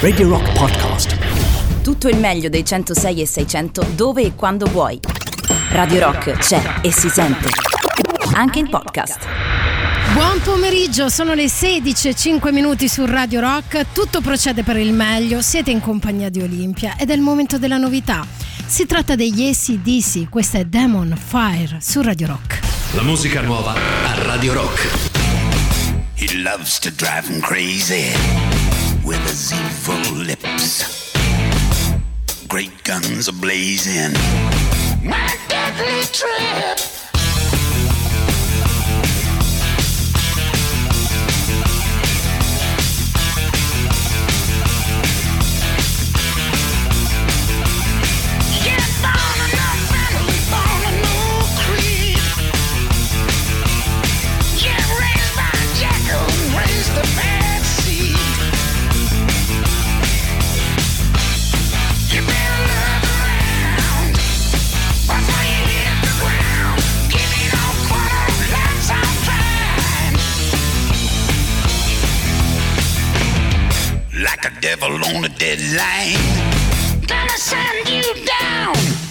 Radio Rock Podcast. Tutto il meglio dei 106 e 600 dove e quando vuoi. Radio Rock c'è e si sente. Anche in podcast. Buon pomeriggio, sono le 16 e 5 minuti su Radio Rock. Tutto procede per il meglio. Siete in compagnia di Olimpia ed è il momento della novità. Si tratta degli ACDC, questa è Demon Fire su Radio Rock. La musica nuova a Radio Rock. He loves to drive him crazy with his evil lips. Great guns are blazing. My deadly trip. Devil on a deadline, gonna send you down.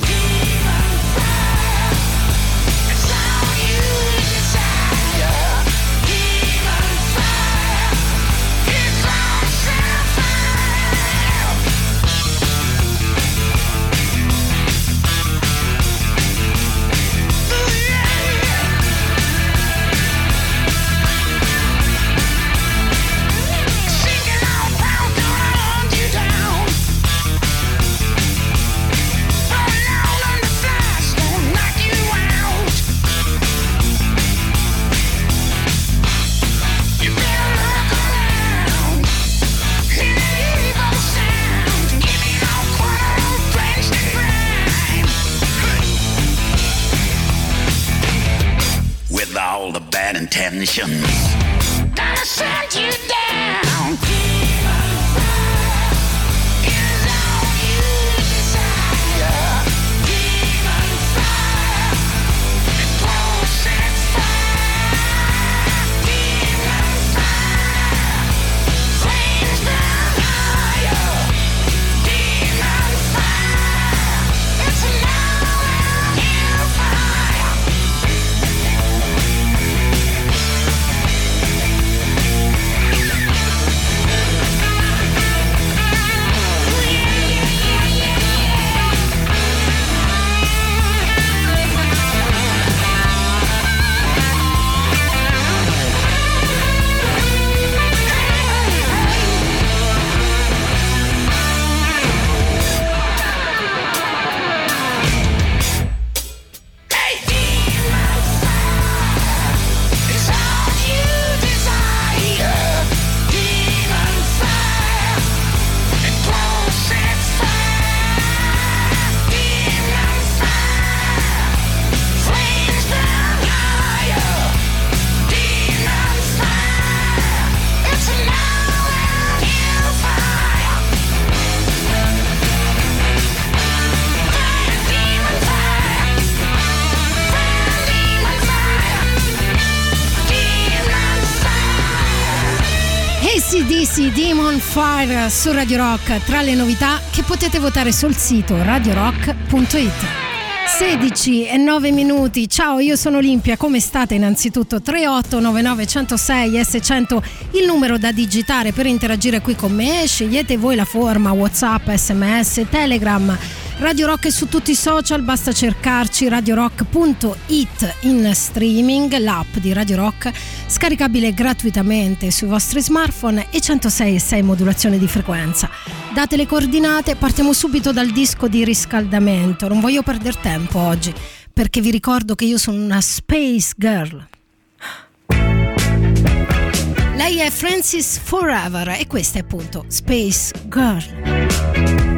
Fire su Radio Rock tra le novità che potete votare sul sito radiorock.it 16 e 9 minuti, ciao io sono Olimpia, come state? Innanzitutto 3899 106 S100 il numero da digitare per interagire qui con me, scegliete voi la forma Whatsapp, sms, Telegram Radio Rock è su tutti i social, basta cercarci radiorock.it in streaming, l'app di Radio Rock, scaricabile gratuitamente sui vostri smartphone e 106,6 modulazione di frequenza. Date le coordinate, partiamo subito dal disco di riscaldamento. Non voglio perdere tempo oggi, perché vi ricordo che io sono una Space Girl. Lei è Francis Forever e questa è appunto Space Girl.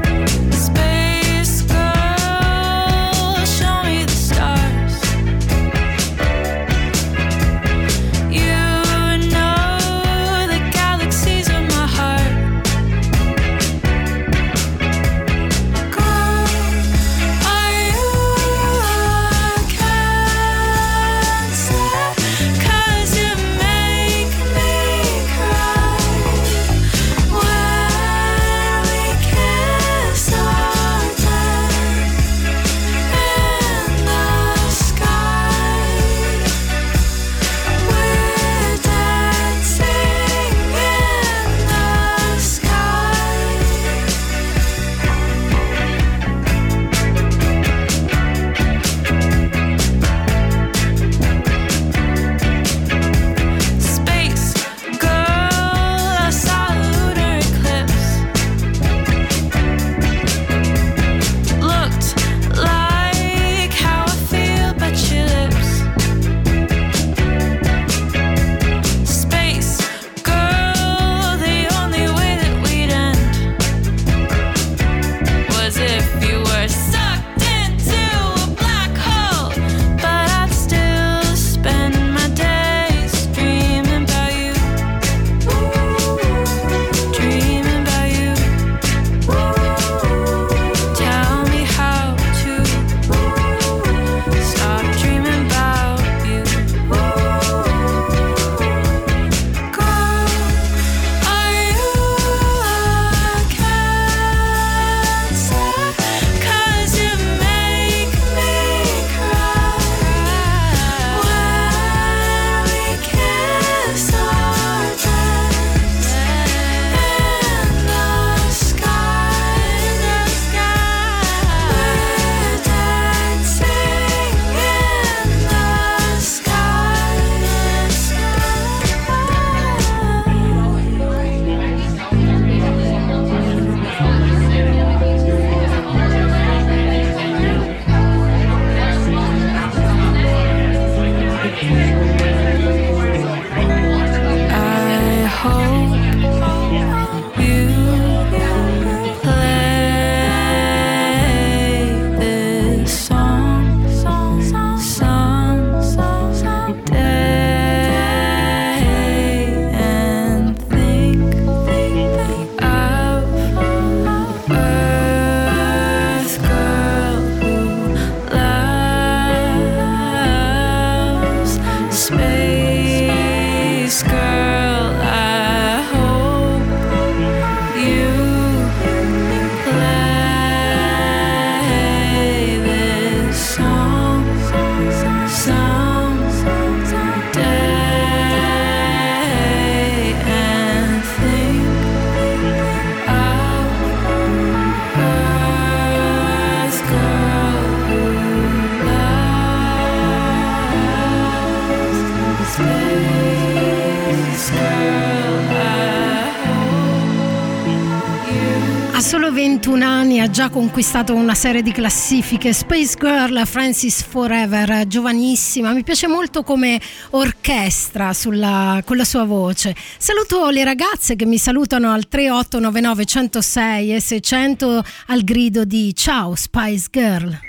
Già conquistato una serie di classifiche. Space Girl Francis Forever, giovanissima, mi piace molto come orchestra sulla- con la sua voce. Saluto le ragazze che mi salutano al 3899 106 e 600 al grido di Ciao Spice Girl.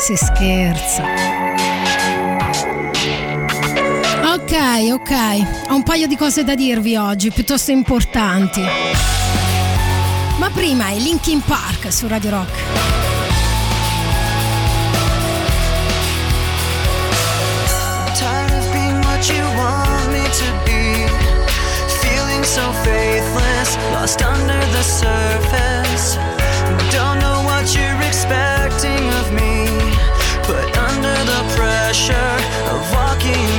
Si scherza. Ok, ok, ho un paio di cose da dirvi oggi, piuttosto importanti. Ma prima è Linkin Park su Radio Rock. So faithless, lost under the surface. Don't know what you're expecting of me, but under the pressure of walking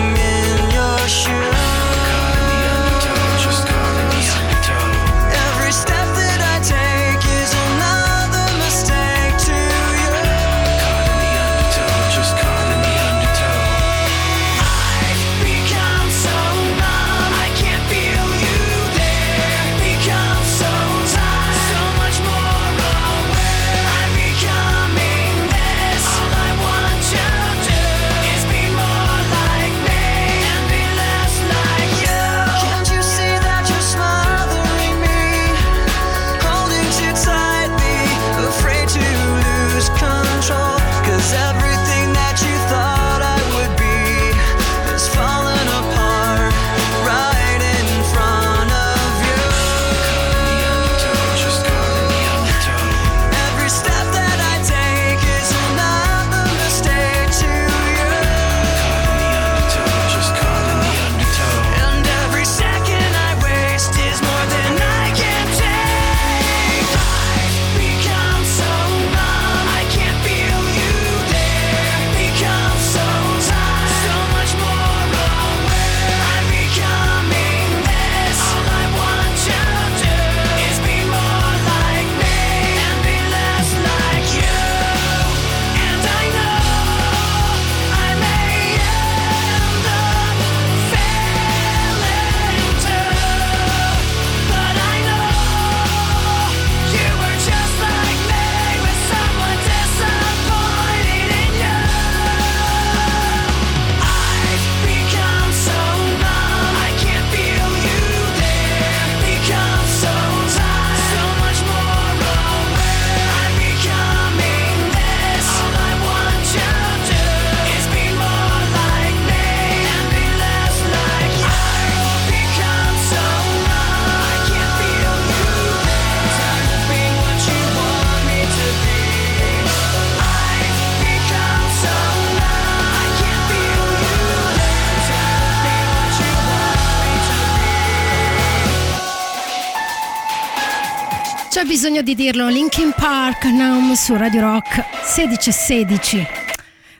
Numb su Radio Rock 1616.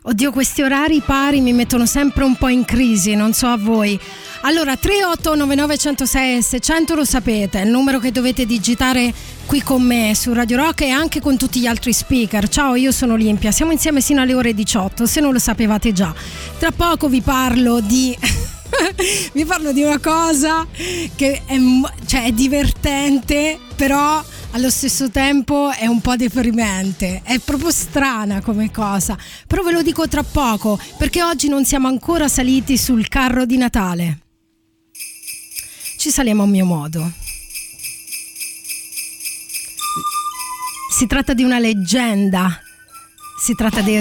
Oddio, questi orari pari mi mettono sempre un po' in crisi, non so a voi. Allora, 3899 106 600 lo sapete, è il numero che dovete digitare qui con me su Radio Rock e anche con tutti gli altri speaker. Ciao, io sono Olimpia, siamo insieme sino alle ore 18, se non lo sapevate già. Tra poco vi parlo di... vi parlo di una cosa che è, cioè, è divertente, però allo stesso tempo è un po' deprimente. È proprio strana come cosa. Però ve lo dico tra poco, perché oggi non siamo ancora saliti sul carro di Natale. Ci saliamo a mio modo. Si tratta di una leggenda. Si tratta di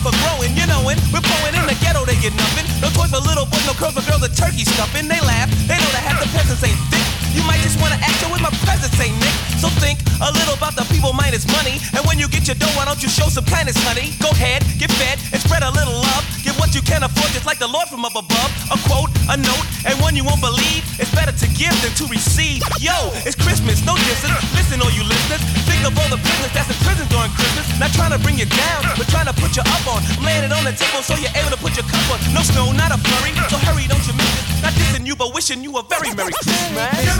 for growing, you knowin'. We're blowing in the ghetto, they get nothing. No toys for little boys, no curls for girls, the turkey stuffin'. They laugh, they know that half the peasants ain't thick. You might just wanna act with my presence ain't Nick. So think a little about the people minus money. And when you get your dough, why don't you show some kindness, honey? Go ahead, get fed, and spread a little love. Give what you can afford, just like the Lord from up above. A quote, a note, and one you won't believe. It's better to give than to receive. Yo, it's Christmas, no distance. Listen, all you listeners. Think of all the prisoners that's in prison during Christmas. Not trying to bring you down, but trying to put you up on. I'm laying it on the table so you're able to put your cup on. No snow, not a flurry. So hurry, don't you miss it. Not dissing you, but wishing you a very Merry Christmas.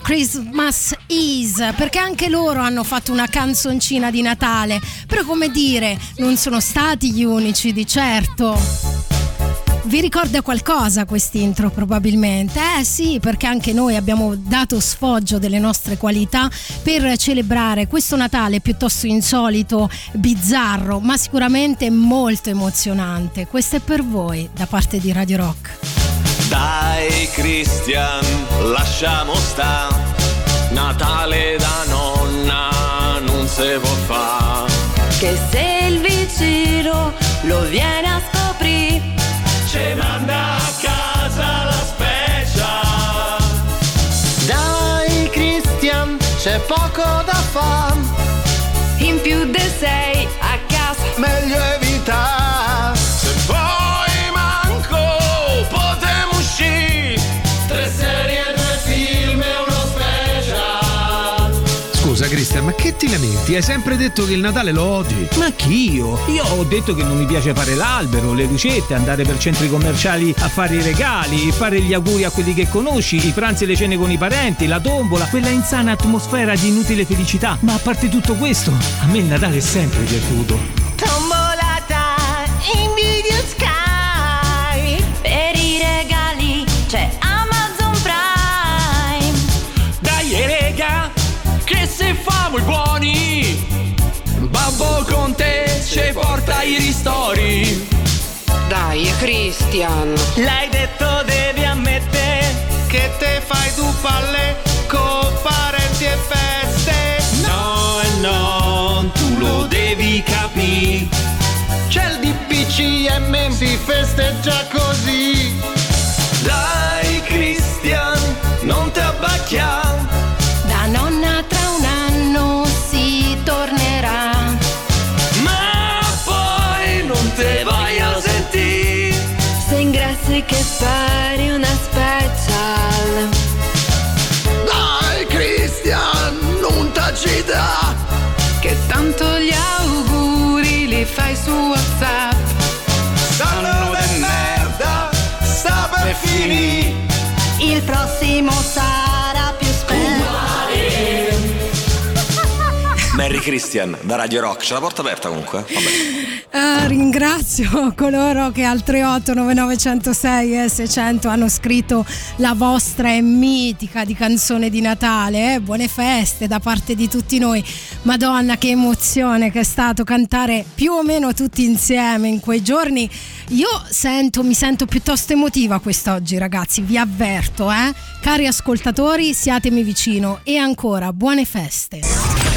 Christmas Is, perché anche loro hanno fatto una canzoncina di Natale, però come dire, non sono stati gli unici di certo. Vi ricorda qualcosa quest'intro probabilmente? Eh sì, perché anche noi abbiamo dato sfoggio delle nostre qualità per celebrare questo Natale piuttosto insolito, bizzarro, ma sicuramente molto emozionante. Questo è per voi da parte di Radio Rock. Dai Christian, lasciamo sta. Natale da nonna non se può fa. Che se il vicino lo viene a scoprire Ce manda a casa la specia. Dai Christian, c'è poco da far, in più di sei a casa meglio evitare. Ma che ti lamenti? Hai sempre detto che il Natale lo odi. Ma chi io? Io ho detto che non mi piace fare l'albero, le lucette, andare per centri commerciali a fare i regali, fare gli auguri a quelli che conosci, i pranzi e le cene con i parenti, la tombola, quella insana atmosfera di inutile felicità. Ma a parte tutto questo, a me il Natale è sempre piaciuto. Se famo i buoni. Babbo con te ci porta i ristori. Dai Christian, L'hai detto devi ammettere che te fai tu palle con parenti e feste. No e no, tu lo devi capire. C'è il DPCM, si festeggia così. Dai Christian, non ti abbacchiamo. Ingrassi che pari una special Dai Christian, non t'agita. Che tanto gli auguri li fai su WhatsApp Sanno de merda, sta per finire. Il prossimo sarà Merry Christian da Radio Rock. C'è la porta aperta comunque? Eh, ringrazio coloro che al 38 9906 e 600 hanno scritto la vostra mitica di canzone di Natale. eh. Buone feste da parte di tutti noi. Madonna, che emozione che è stato cantare più o meno tutti insieme in quei giorni. Io sento, mi sento piuttosto emotiva quest'oggi, ragazzi. Vi avverto, eh. Cari ascoltatori, siatemi vicino e ancora buone feste.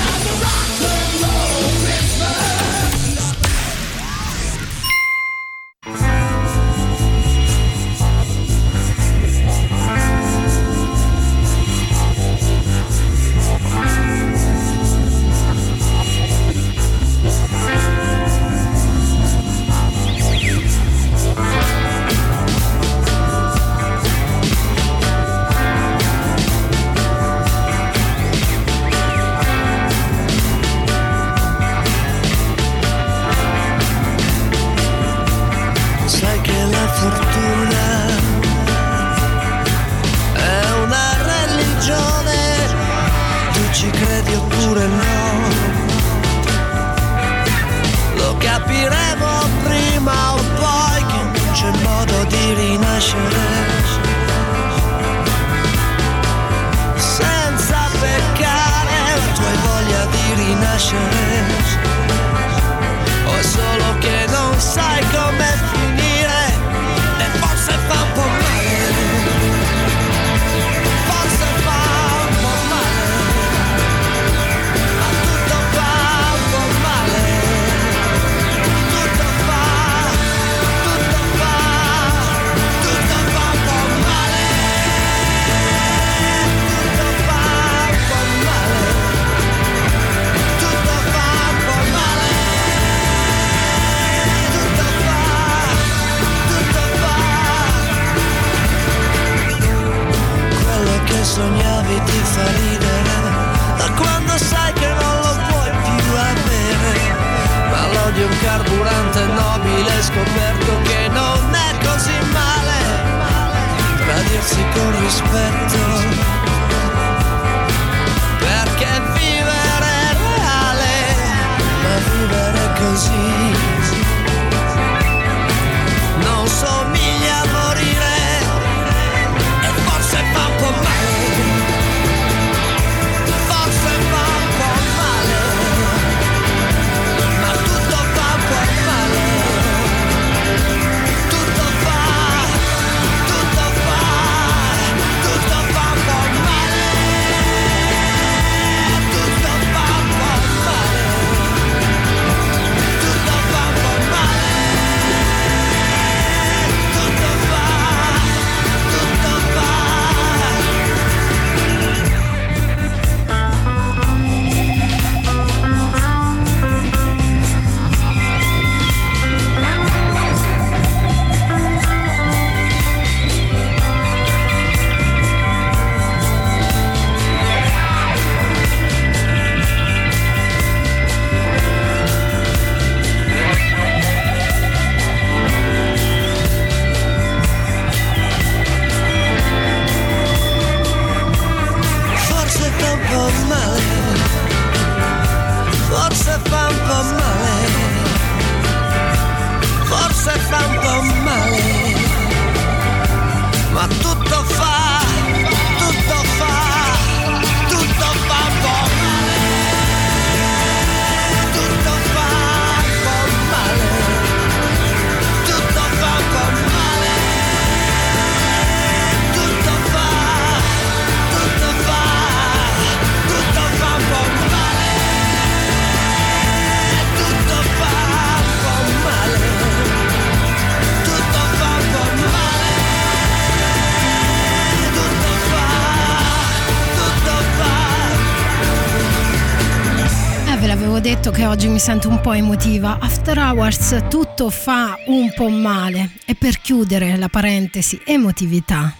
Oggi mi sento un po' emotiva. After Hours tutto fa un po' male. E per chiudere la parentesi, emotività.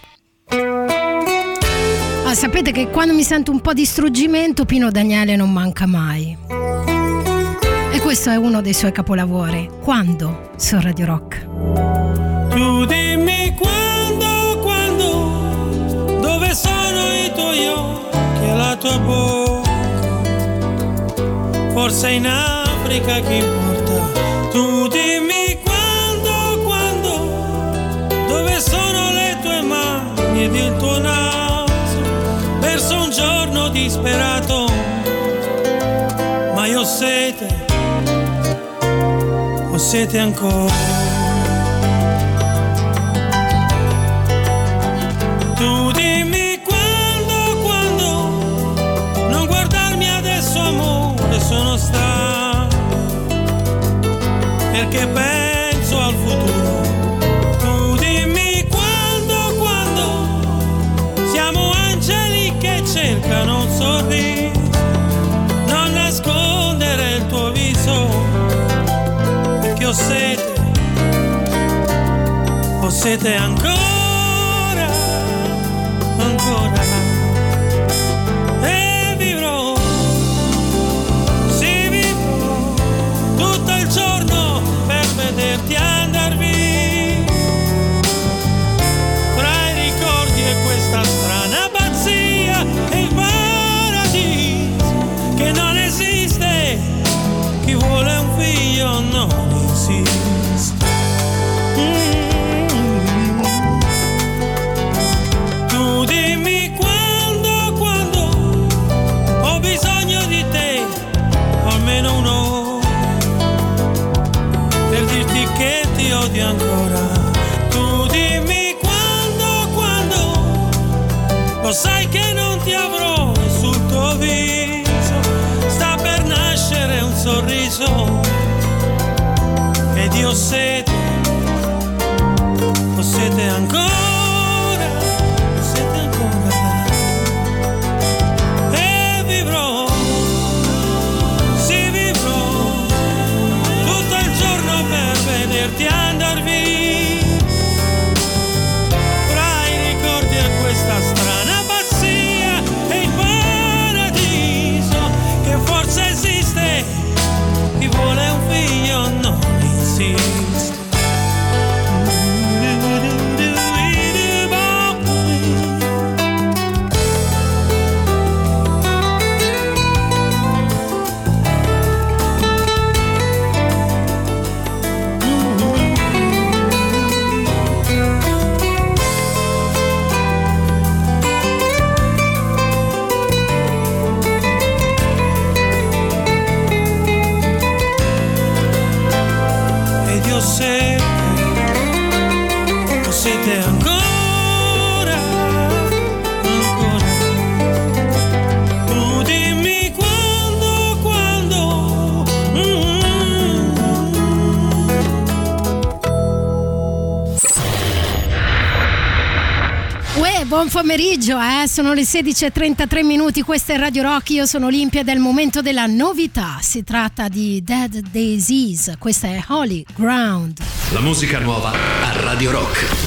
Ah, sapete che quando mi sento un po' di struggimento, Pino Daniele non manca mai. E questo è uno dei suoi capolavori. Quando? Su Radio Rock. Tu dimmi quando, quando, dove sono i tuoi occhi e la tua bocca. Forse in Africa che importa. Tu dimmi quando, quando, dove sono le tue mani ed il tuo naso, verso un giorno disperato, ma io ho sete, ho sete ancora. Perché penso al futuro. Tu dimmi quando, quando, siamo angeli che cercano un sorriso, non nascondere il tuo viso, perché ho sete, ho sete ancora ed buon pomeriggio, eh? sono le 16.33 minuti, questa è Radio Rock, io sono Olimpia del momento della novità, si tratta di Dead Disease, questa è Holy Ground. La musica nuova a Radio Rock.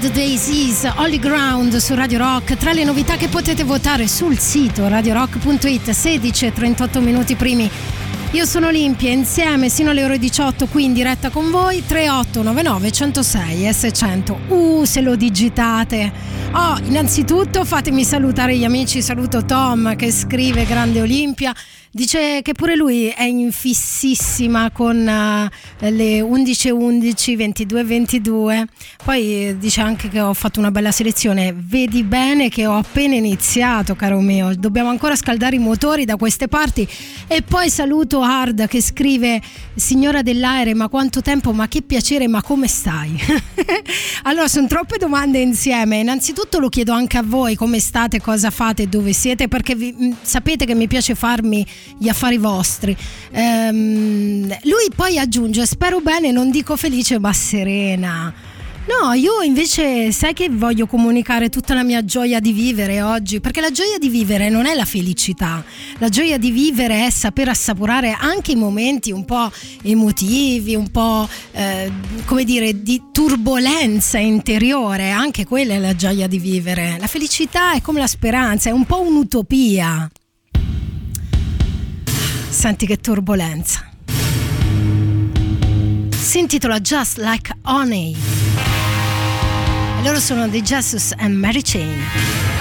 Di Dead Daisies Holy Ground su Radio Rock. Tra le novità che potete votare sul sito radiorock.it 16 e 38 minuti primi. Io sono Olimpia, insieme sino alle ore 18 qui in diretta con voi 3899 106 S100. Uh, se lo digitate. Oh, innanzitutto fatemi salutare gli amici, saluto Tom che scrive Grande Olimpia. Dice che pure lui è in fississima con eh, le 11.11, 22.22. Poi eh, dice anche che ho fatto una bella selezione. Vedi bene che ho appena iniziato, caro mio. Dobbiamo ancora scaldare i motori da queste parti. E poi saluto Hard che scrive: Signora dell'aere, ma quanto tempo, ma che piacere, ma come stai? allora, sono troppe domande insieme. Innanzitutto lo chiedo anche a voi: come state, cosa fate, dove siete? Perché vi- mh, sapete che mi piace farmi gli affari vostri. Ehm, lui poi aggiunge: Spero bene, non dico felice, ma serena. No, io invece sai che voglio comunicare tutta la mia gioia di vivere oggi, perché la gioia di vivere non è la felicità, la gioia di vivere è saper assaporare anche i momenti un po' emotivi, un po' eh, come dire di turbolenza interiore, anche quella è la gioia di vivere. La felicità è come la speranza, è un po' un'utopia. Senti che turbolenza. Si intitola Just Like Honey. E loro sono The Jesus and Mary Chain.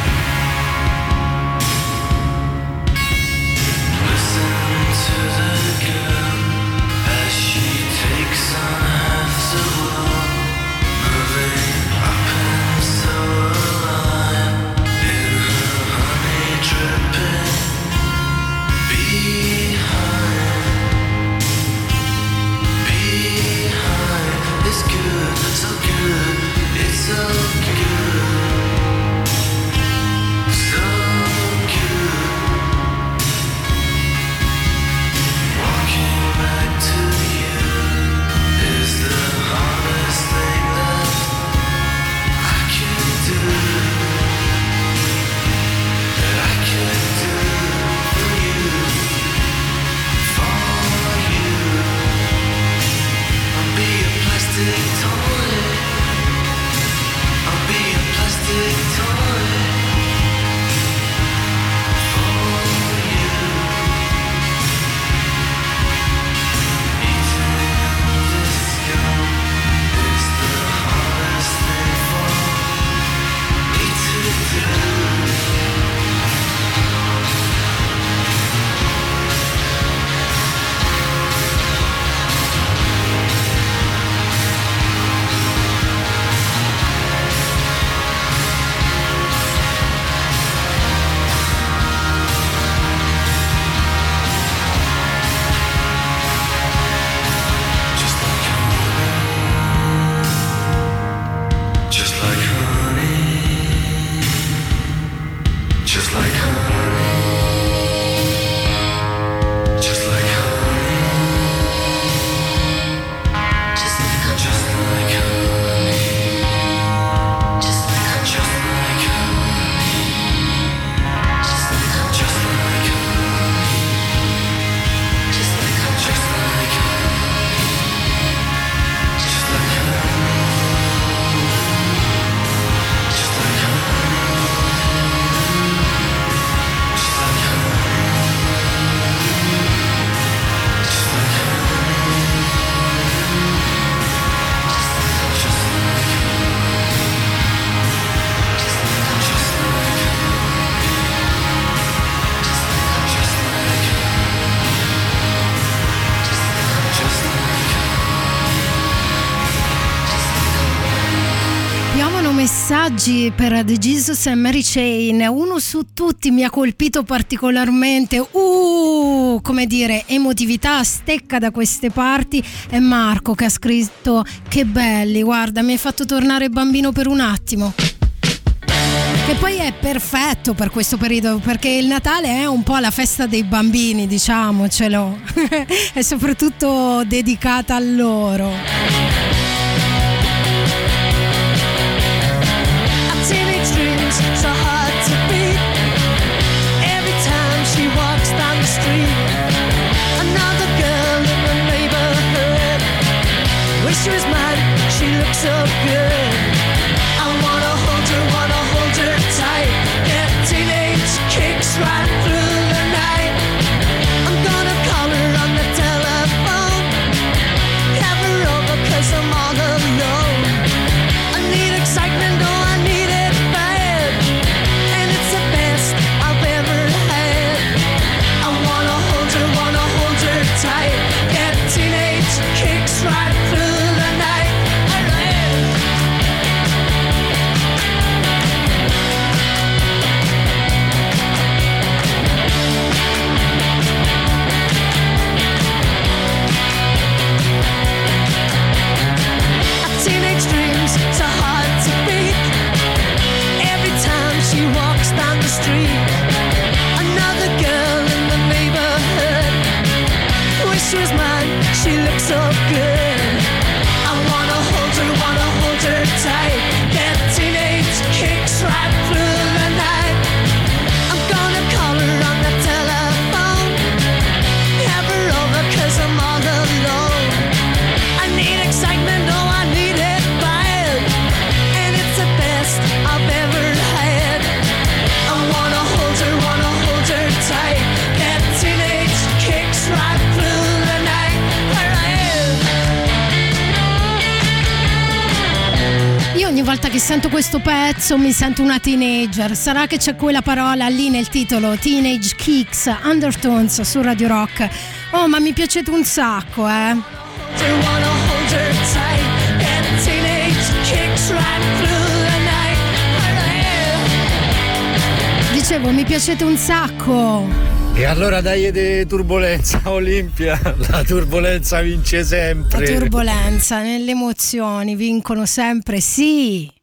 Messaggi per The Jesus and Mary Chain. Uno su tutti mi ha colpito particolarmente. Uh, come dire, emotività stecca da queste parti. È Marco che ha scritto: Che belli, guarda, mi hai fatto tornare bambino per un attimo. Che poi è perfetto per questo periodo perché il Natale è un po' la festa dei bambini, diciamocelo. è soprattutto dedicata a loro. Pezzo mi sento una teenager. Sarà che c'è quella parola lì nel titolo, Teenage Kicks, Undertones su Radio Rock. Oh, ma mi piacete un sacco, eh. Dicevo, mi piacete un sacco. E allora dai di turbolenza Olimpia, la turbolenza vince La sempre. turbolenza nelle emozioni vincono sempre, sì.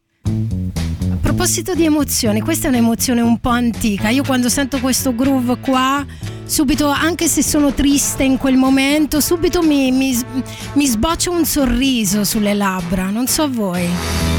Proposito di emozioni, questa è un'emozione un po' antica. Io quando sento questo groove qua, subito, anche se sono triste in quel momento, subito mi, mi, mi sboccia un sorriso sulle labbra. Non so voi.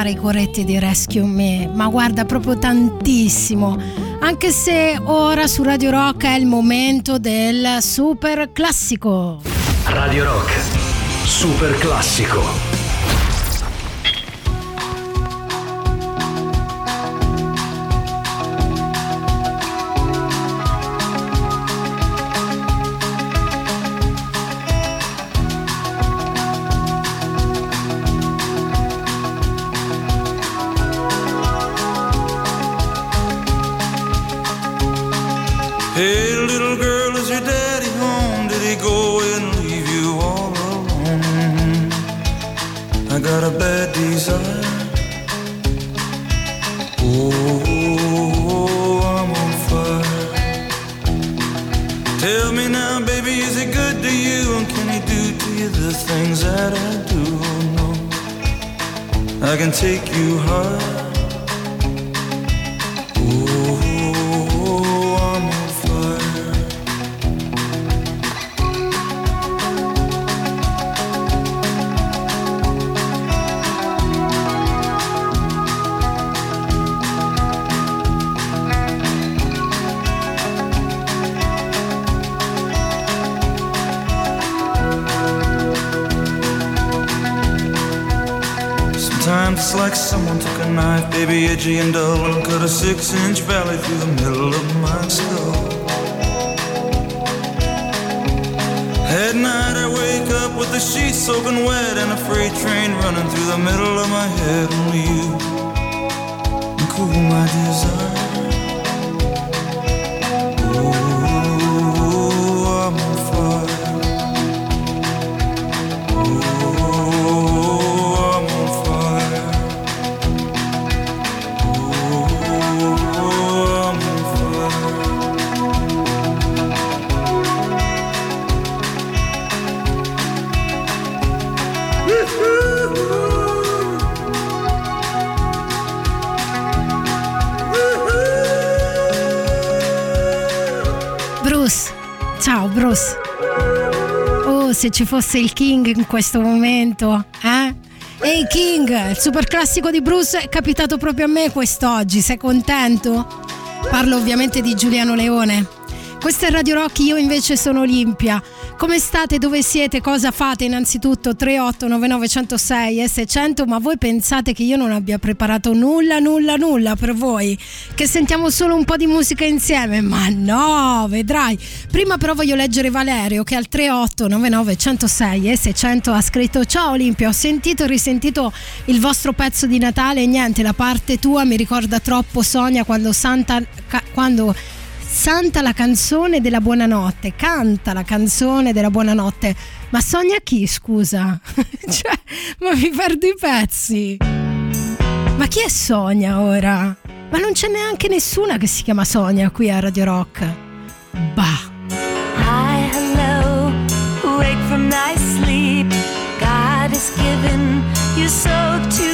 Fare i coretti di Rescue Me, ma guarda proprio tantissimo. Anche se ora su Radio Rock è il momento del super classico. Radio Rock, super classico. Desire. Oh, I'm on fire. Tell me now, baby, is he good to you? And can he do to you the things that I do? Oh, no, I can take you high. Baby, edgy and dull, and cut a six inch valley through the middle of my skull. At night I wake up with the sheets soaking wet and a freight train running through the middle of my head. Only you se ci fosse il King in questo momento, eh? Ehi King, il super classico di Bruce è capitato proprio a me quest'oggi, sei contento? Parlo ovviamente di Giuliano Leone. Questo è Radio Rock, io invece sono Olimpia. Come state? Dove siete? Cosa fate? Innanzitutto 3899106 e 600, ma voi pensate che io non abbia preparato nulla, nulla, nulla per voi? Che sentiamo solo un po' di musica insieme? Ma no, vedrai. Prima però voglio leggere Valerio che al 3899106 e 600 ha scritto Ciao Olimpia, ho sentito e risentito il vostro pezzo di Natale e niente, la parte tua mi ricorda troppo Sonia quando Santa... quando Santa la canzone della buonanotte, canta la canzone della buonanotte. Ma Sonia chi, scusa? cioè, ma mi perdo i pezzi. Ma chi è Sonia ora? Ma non c'è neanche nessuna che si chiama Sonia qui a Radio Rock. Bah. Hi, hello, wake from thy sleep. God has given you soul to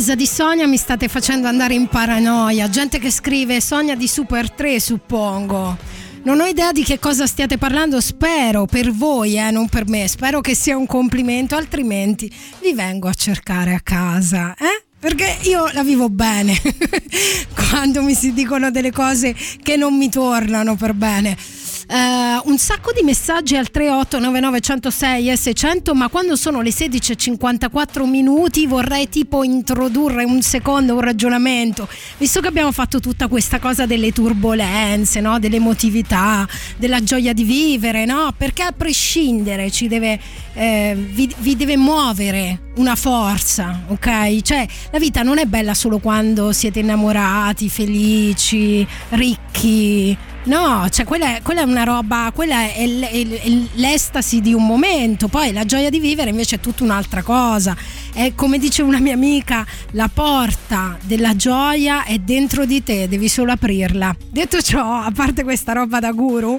cosa di Sonia mi state facendo andare in paranoia. Gente che scrive Sonia di Super 3, suppongo. Non ho idea di che cosa stiate parlando, spero per voi, eh, non per me. Spero che sia un complimento, altrimenti vi vengo a cercare a casa, eh? Perché io la vivo bene quando mi si dicono delle cose che non mi tornano per bene. Eh, un sacco di messaggi al 3899 106 e 600 ma quando sono le 16.54 minuti vorrei tipo introdurre un secondo un ragionamento visto che abbiamo fatto tutta questa cosa delle turbolenze no? dell'emotività della gioia di vivere no? perché a prescindere ci deve, eh, vi, vi deve muovere una forza ok cioè la vita non è bella solo quando siete innamorati felici ricchi No, cioè quella è, quella è una roba, quella è, l'estasi di un momento, poi la gioia di vivere invece è tutta un'altra cosa. È come dice una mia amica, la porta della gioia è dentro di te, devi solo aprirla. Detto ciò, a parte questa roba da guru,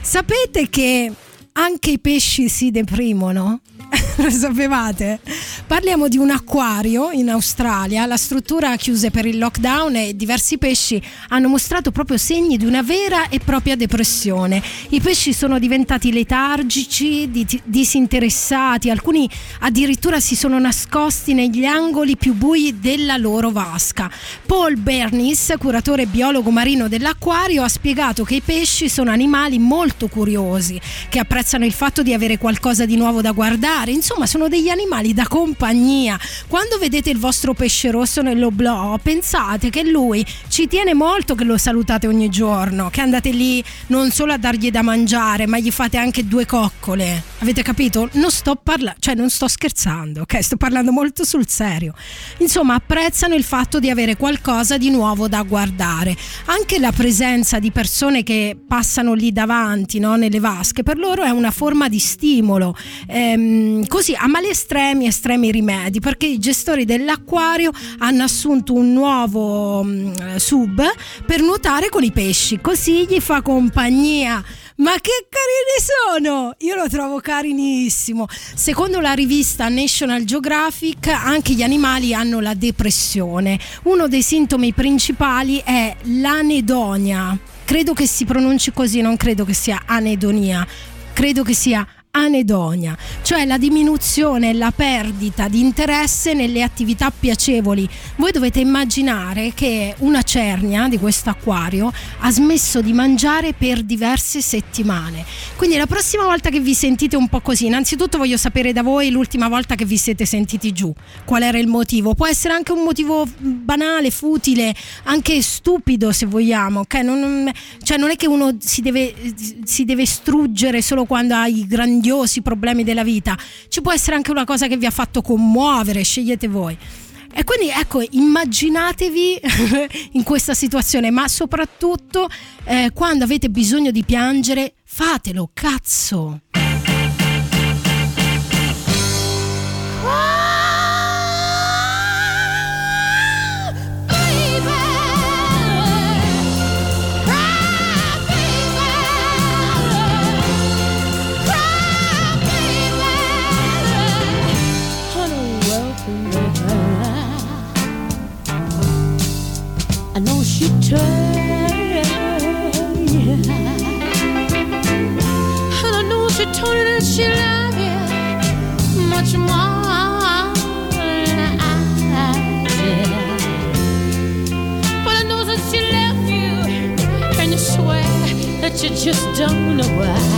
sapete che anche i pesci si deprimono? Lo sapevate? Parliamo di un acquario in Australia, la struttura chiuse per il lockdown e diversi pesci hanno mostrato proprio segni di una vera e propria depressione. I pesci sono diventati letargici, di- disinteressati, alcuni addirittura si sono nascosti negli angoli più bui della loro vasca. Paul Bernis, curatore biologo marino dell'acquario, ha spiegato che i pesci sono animali molto curiosi, che apprezzano il fatto di avere qualcosa di nuovo da guardare, insomma sono degli animali da compagnia. Quando vedete il vostro pesce rosso nell'oblò, pensate che lui ci tiene molto che lo salutate ogni giorno, che andate lì non solo a dargli da mangiare, ma gli fate anche due coccole. Avete capito? Non sto parlando, cioè non sto scherzando, ok? Sto parlando molto sul serio. Insomma, apprezzano il fatto di avere qualcosa di nuovo da guardare. Anche la presenza di persone che passano lì davanti, no, nelle vasche, per loro è una forma di stimolo. Ehm, così a mali estremi, estremi rimedi, perché i gestori dell'acquario hanno assunto un nuovo mm, sub per nuotare con i pesci, così gli fa compagnia. Ma che carini sono! Io lo trovo carinissimo. Secondo la rivista National Geographic, anche gli animali hanno la depressione. Uno dei sintomi principali è l'anedonia. Credo che si pronunci così, non credo che sia anedonia. Credo che sia anedonia, cioè la diminuzione e la perdita di interesse nelle attività piacevoli. Voi dovete immaginare che una cernia di questo acquario ha smesso di mangiare per diverse settimane. Quindi la prossima volta che vi sentite un po' così, innanzitutto voglio sapere da voi l'ultima volta che vi siete sentiti giù, qual era il motivo. Può essere anche un motivo banale, futile, anche stupido se vogliamo, ok? Non, cioè non è che uno si deve, si deve struggere solo quando ha i grandiosi problemi della vita, ci può essere anche una cosa che vi ha fatto commuovere, scegliete voi. E quindi ecco, immaginatevi in questa situazione, ma soprattutto eh, quando avete bisogno di piangere, fatelo, cazzo. You just don't know why.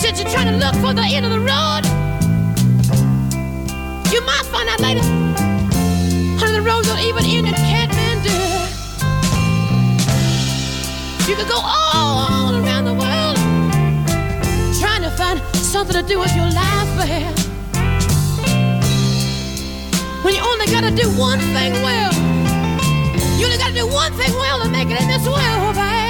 Said you're trying to look for the end of the road. You might find out later, honey, the road don't even end in Kathmandu. You could go all around the world trying to find something to do with your life, babe. When you only gotta do one thing well. You only gotta do one thing well to make it in this world, babe.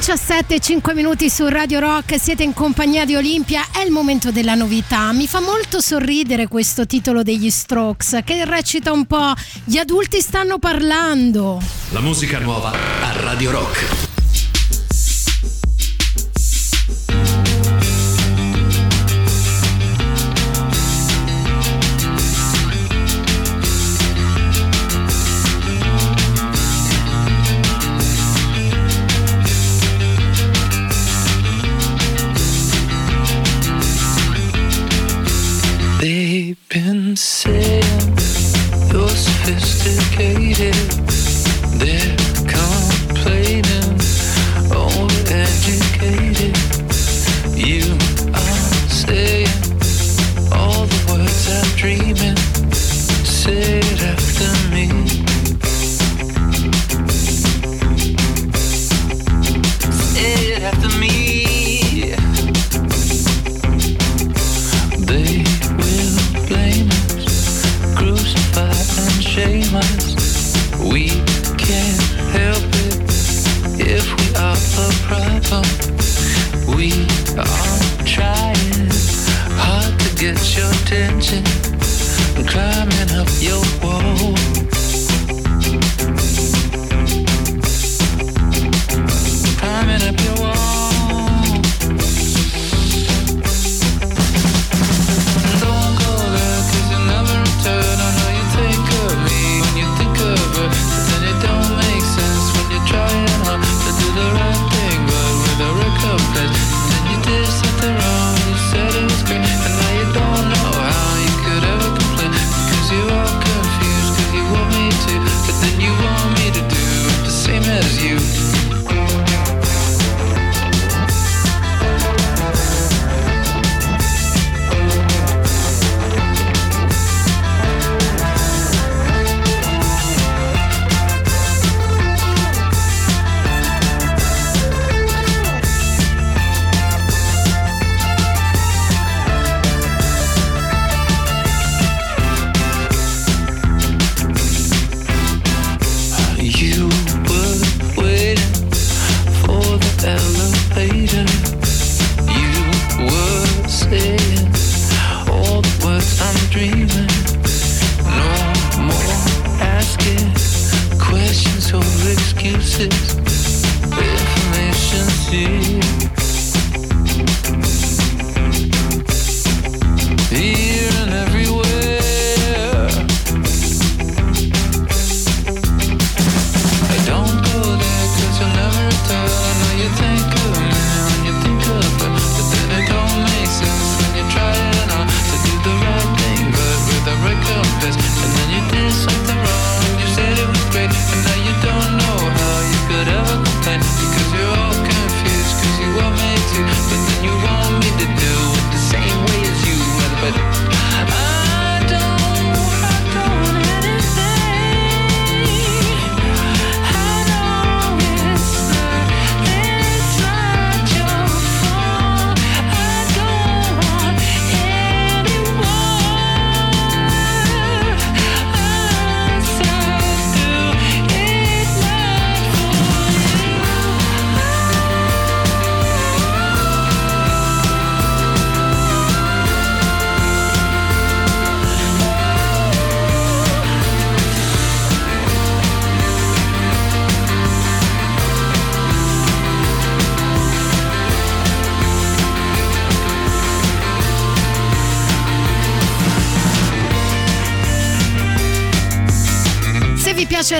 17 5 minuti su Radio Rock, siete in compagnia di Olimpia, è il momento della novità. Mi fa molto sorridere questo titolo degli Strokes che recita un po' Gli adulti stanno parlando. La musica nuova a Radio Rock. They've been saying you're sophisticated. They're complaining, all educated. You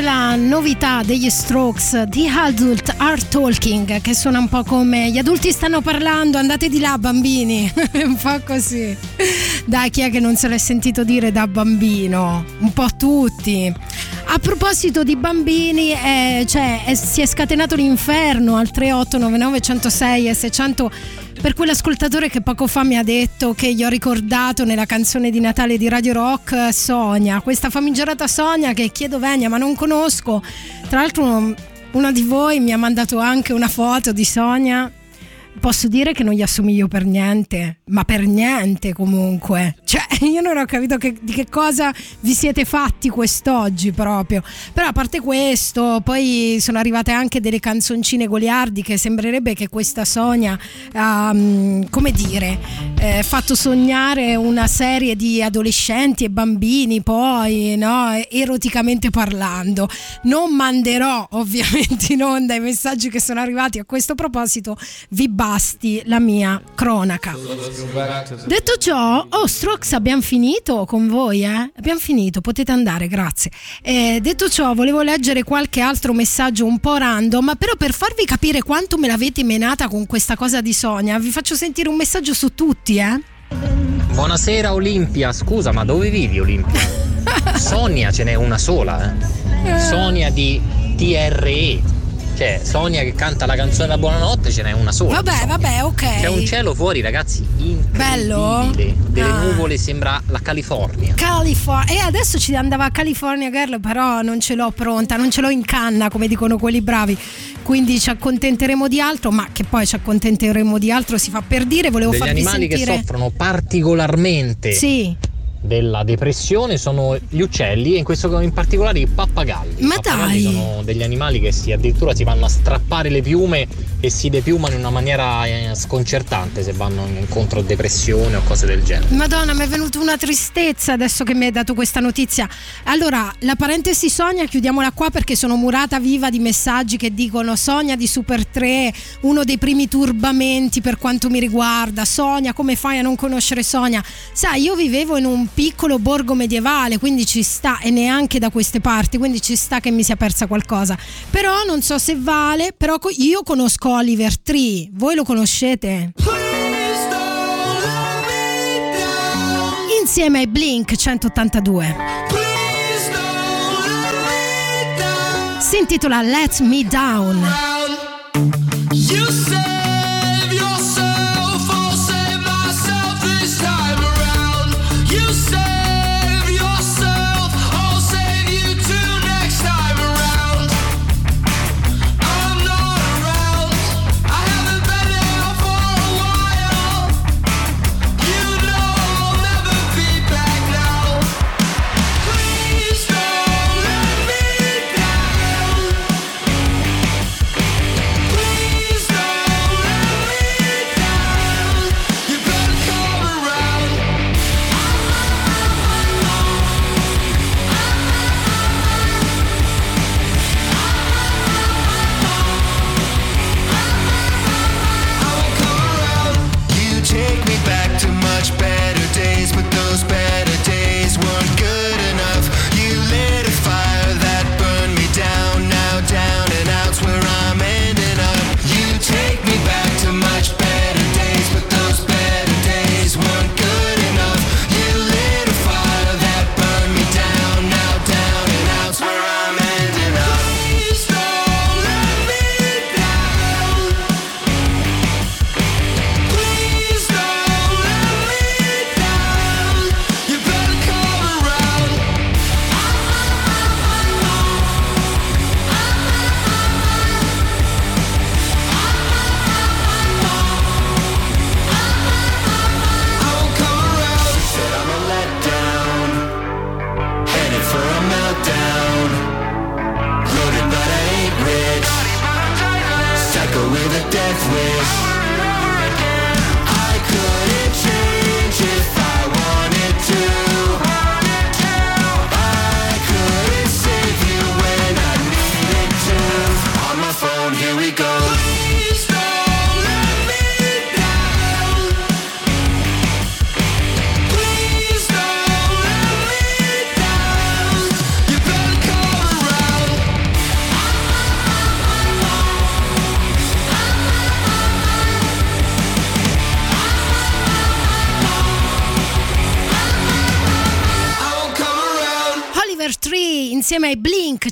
la novità degli Strokes The Adult Are Talking, che suona un po' come gli adulti stanno parlando, andate di là bambini, un po' così. Dai, chi è che non se l'è sentito dire da bambino? Un po' tutti. A proposito di bambini, eh, cioè, eh, si è scatenato l'inferno al 3899 106 e 600 per quell'ascoltatore che poco fa mi ha detto che gli ho ricordato nella canzone di Natale di Radio Rock Sonia, questa famigerata Sonia che chiedo venia ma non conosco. Tra l'altro uno di voi mi ha mandato anche una foto di Sonia. Posso dire che non gli assomiglio per niente, ma per niente comunque. Cioè, io non ho capito che- di che cosa vi siete fatti quest'oggi proprio. Però a parte questo, poi sono arrivate anche delle canzoncine goliardiche. Sembrerebbe che questa Sonia ha, mm, come dire, eh, fatto sognare una serie di adolescenti e bambini, poi, no, eroticamente parlando. Non manderò ovviamente in onda i messaggi che sono arrivati a questo proposito, vi basti la mia cronaca. Detto ciò, oh Strokes abbiamo finito con voi, eh? Abbiamo finito, potete andare, grazie. Eh, detto ciò, volevo leggere qualche altro messaggio un po' random, però per farvi capire quanto me l'avete menata con questa cosa di Sonia, vi faccio sentire un messaggio su tutti, eh? Buonasera Olimpia, scusa ma dove vivi Olimpia? Sonia ce n'è una sola, eh? Sonia di TRE. Cioè, Sonia che canta la canzone della buonanotte ce n'è una sola. Vabbè, vabbè, ok. C'è un cielo fuori, ragazzi, Bello? incredibile. Delle Ah. nuvole, sembra la California. California. E adesso ci andava a California Girl, però non ce l'ho pronta, non ce l'ho in canna, come dicono quelli bravi. Quindi ci accontenteremo di altro, ma che poi ci accontenteremo di altro si fa per dire. Volevo Degli farvi animali sentire. che soffrono particolarmente Sì. Della depressione sono gli uccelli e in questo caso in particolare i pappagalli. Ma I pappagalli dai! sono degli animali che si addirittura si vanno a strappare le piume e si depiumano in una maniera eh, sconcertante se vanno incontro a depressione o cose del genere. Madonna, mi è venuta una tristezza adesso che mi hai dato questa notizia. Allora, la parentesi Sonia, chiudiamola qua perché sono murata viva di messaggi che dicono Sonia di Super 3, uno dei primi turbamenti per quanto mi riguarda. Sonia, come fai a non conoscere Sonia? Sai, io vivevo in un piccolo borgo medievale, quindi ci sta, e neanche da queste parti, quindi ci sta che mi sia persa qualcosa. Però non so se vale, però io conosco Oliver Tree, voi lo conoscete? Insieme ai Blink 182. Si intitola Let Me Down. You save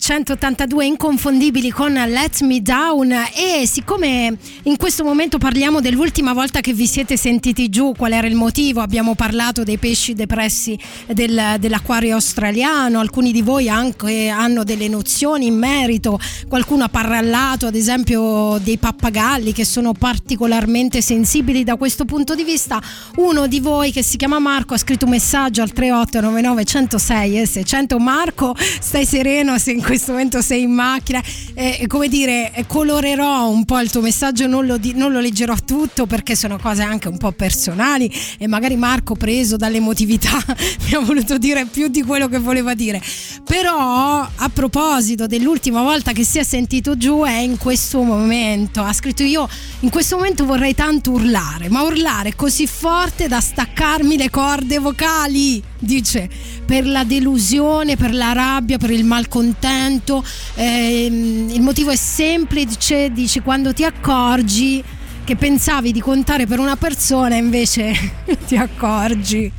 182 inconfondibili con Let Me Down e siccome in questo momento parliamo dell'ultima volta che vi siete sentiti giù, qual era il motivo? Abbiamo parlato dei pesci depressi del- dell'acquario australiano, alcuni di voi anche hanno delle nozioni in merito, qualcuno ha parlato ad esempio dei pappagalli che sono particolarmente sensibili da questo punto di vista. Uno di voi che si chiama Marco ha scritto un messaggio al 3899 106 e 600 Marco stai sereno se in questo momento sei in macchina Eh, come dire eh, colorerò un po' il tuo messaggio non lo, di- non lo leggerò tutto perché sono cose anche un po' personali e magari Marco preso dall'emotività mi ha voluto dire più di quello che voleva dire. Però a proposito dell'ultima volta che si è sentito giù è in questo momento. Ha scritto io in questo momento vorrei tanto urlare ma urlare così forte da staccarmi le corde vocali dice per la delusione per la rabbia per il malcontento ehm, il motivo è semplice dice quando ti accorgi che pensavi di contare per una persona e invece ti accorgi.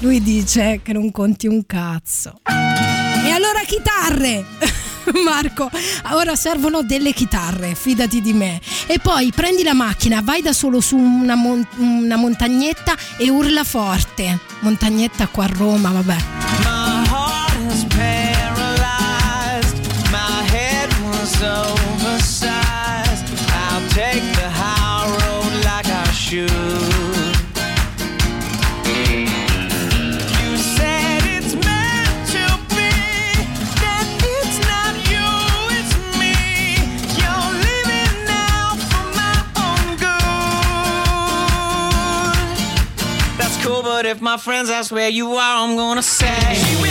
Lui dice che non conti un cazzo. E allora chitarre Marco, ora servono delle chitarre, fidati di me. E poi prendi la macchina, vai da solo su una, mon- una montagnetta e urla forte. Montagnetta qua a Roma, vabbè. If my friends ask where you are, I'm gonna say.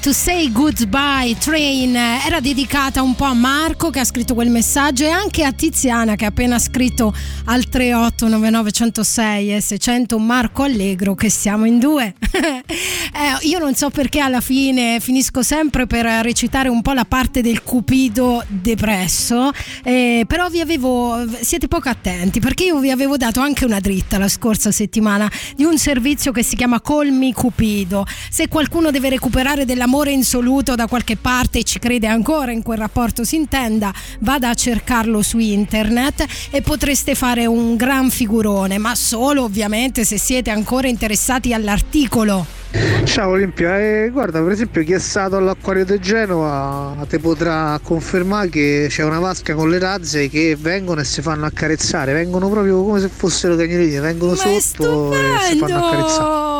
To Say Goodbye Train era dedicata un po' a Marco che ha scritto quel messaggio e anche a Tiziana che ha appena scritto al 3899 106 e 600 Marco Allegro che siamo in due. Eh, io non so perché alla fine finisco sempre per recitare un po' la parte del cupido depresso, eh, però vi avevo, siete poco attenti perché io vi avevo dato anche una dritta la scorsa settimana di un servizio che si chiama Colmi Cupido. Se qualcuno deve recuperare dell'amore insoluto da qualche parte e ci crede ancora in quel rapporto si intenda, vada a cercarlo su internet e potreste fare un gran figurone, ma solo ovviamente se siete ancora interessati all'articolo. Ciao Olimpia, eh, guarda per esempio chi è stato all'acquario di Genova ti potrà confermare che c'è una vasca con le razze che vengono e si fanno accarezzare, vengono proprio come se fossero cagnolini, vengono Ma sotto e si fanno accarezzare.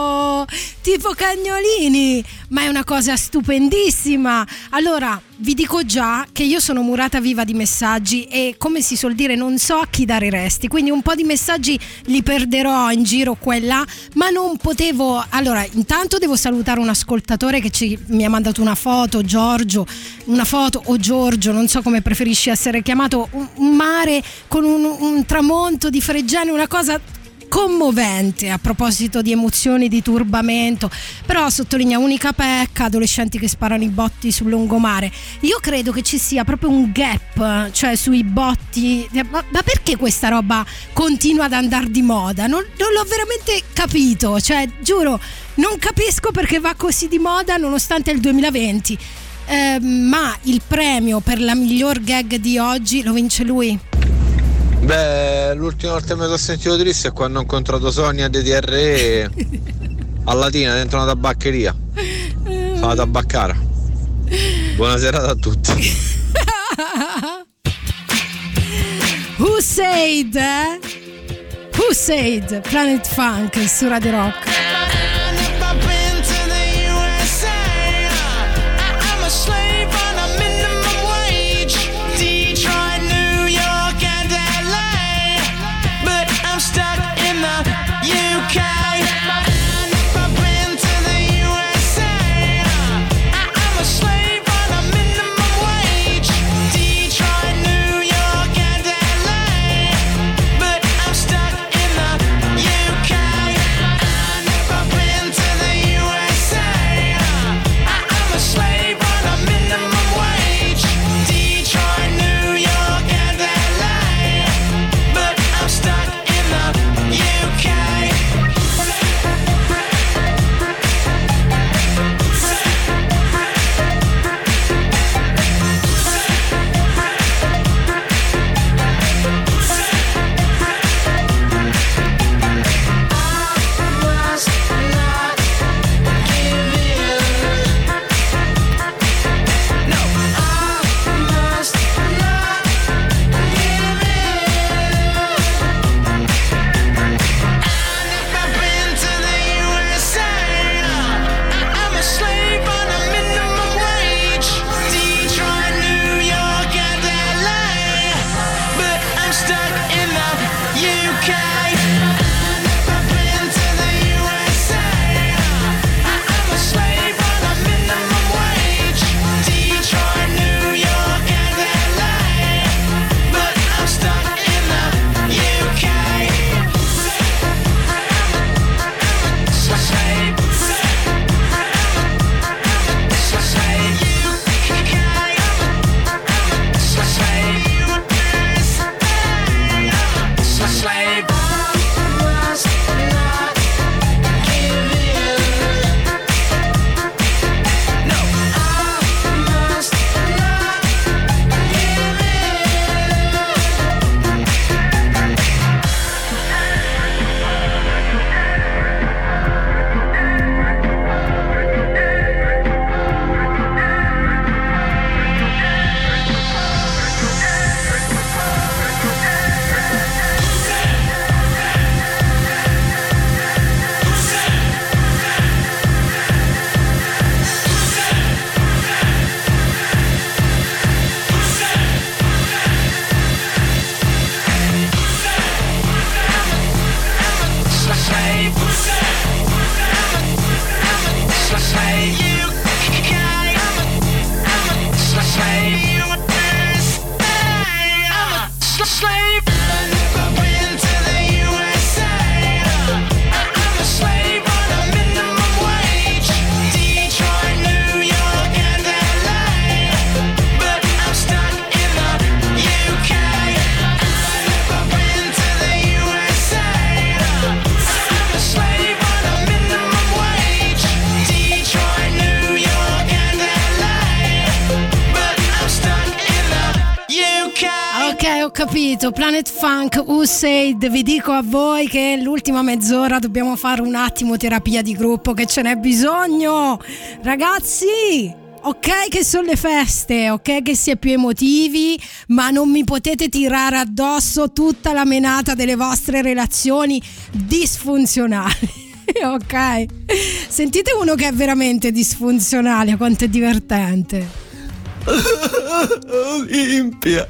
Tipo cagnolini, ma è una cosa stupendissima. Allora, vi dico già che io sono murata viva di messaggi e come si suol dire non so a chi dare i resti, quindi un po' di messaggi li perderò in giro qua là, ma non potevo... Allora, intanto devo salutare un ascoltatore che ci- mi ha mandato una foto, Giorgio, una foto o Giorgio, non so come preferisci essere chiamato, un, mare con un, un tramonto di Fregene, una cosa commovente a proposito di emozioni di turbamento però sottolinea unica pecca adolescenti che sparano i botti sul lungomare. Io credo che ci sia proprio un gap cioè sui botti. Ma, ma perché questa roba continua ad andare di moda? Non, non l'ho veramente capito cioè giuro non capisco perché va così di moda nonostante il 2020 Eh, ma il premio per la miglior gag di oggi lo vince lui Beh, l'ultima volta che mi sono sentito triste è quando ho incontrato Sonia di DRE a Latina dentro una tabaccheria. Fa la tabaccara. Buona serata a tutti. Who said? eh? Who said? Planet Funk su Radio Rock. Usaid, vi dico a voi che l'ultima mezz'ora dobbiamo fare un attimo terapia di gruppo, che ce n'è bisogno. Ragazzi, ok che sono le feste, ok che si è più emotivi, ma non mi potete tirare addosso tutta la menata delle vostre relazioni disfunzionali. ok? Sentite uno che è veramente disfunzionale, quanto è divertente. Olimpia,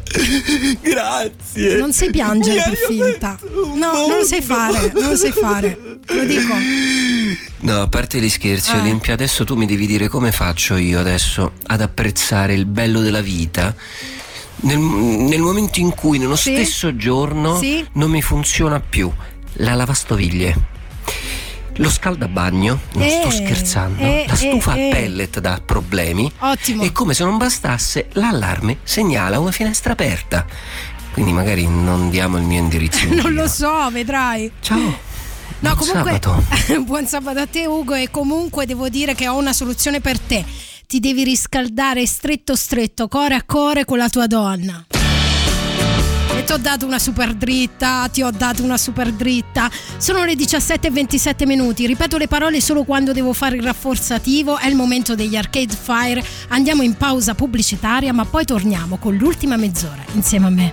grazie. Non sai piangere per finta. No, non lo sai fare, non lo sai fare. Te Lo dico. No, a parte gli scherzi, Eh. Olimpia, adesso tu mi devi dire come faccio io adesso ad apprezzare il bello della vita. Nel, nel momento in cui nello Sì. stesso giorno Sì. non mi funziona più la lavastoviglie. Lo scaldabagno, non sto Eh, scherzando, eh, la stufa eh, a eh. pellet dà problemi Ottimo. e come se non bastasse l'allarme segnala una finestra aperta. Quindi magari non diamo il mio indirizzo. Non lo so, vedrai. Ciao. No, Buon comunque, sabato. buon sabato a te Ugo e comunque devo dire che ho una soluzione per te. Ti devi riscaldare stretto stretto, core a core con la tua donna. Ti ho dato una super dritta, ti ho dato una super dritta. Sono le 17 e 27 minuti. Ripeto le parole solo quando devo fare il rafforzativo. È il momento degli Arcade Fire. Andiamo in pausa pubblicitaria, ma poi torniamo con l'ultima mezz'ora insieme a me.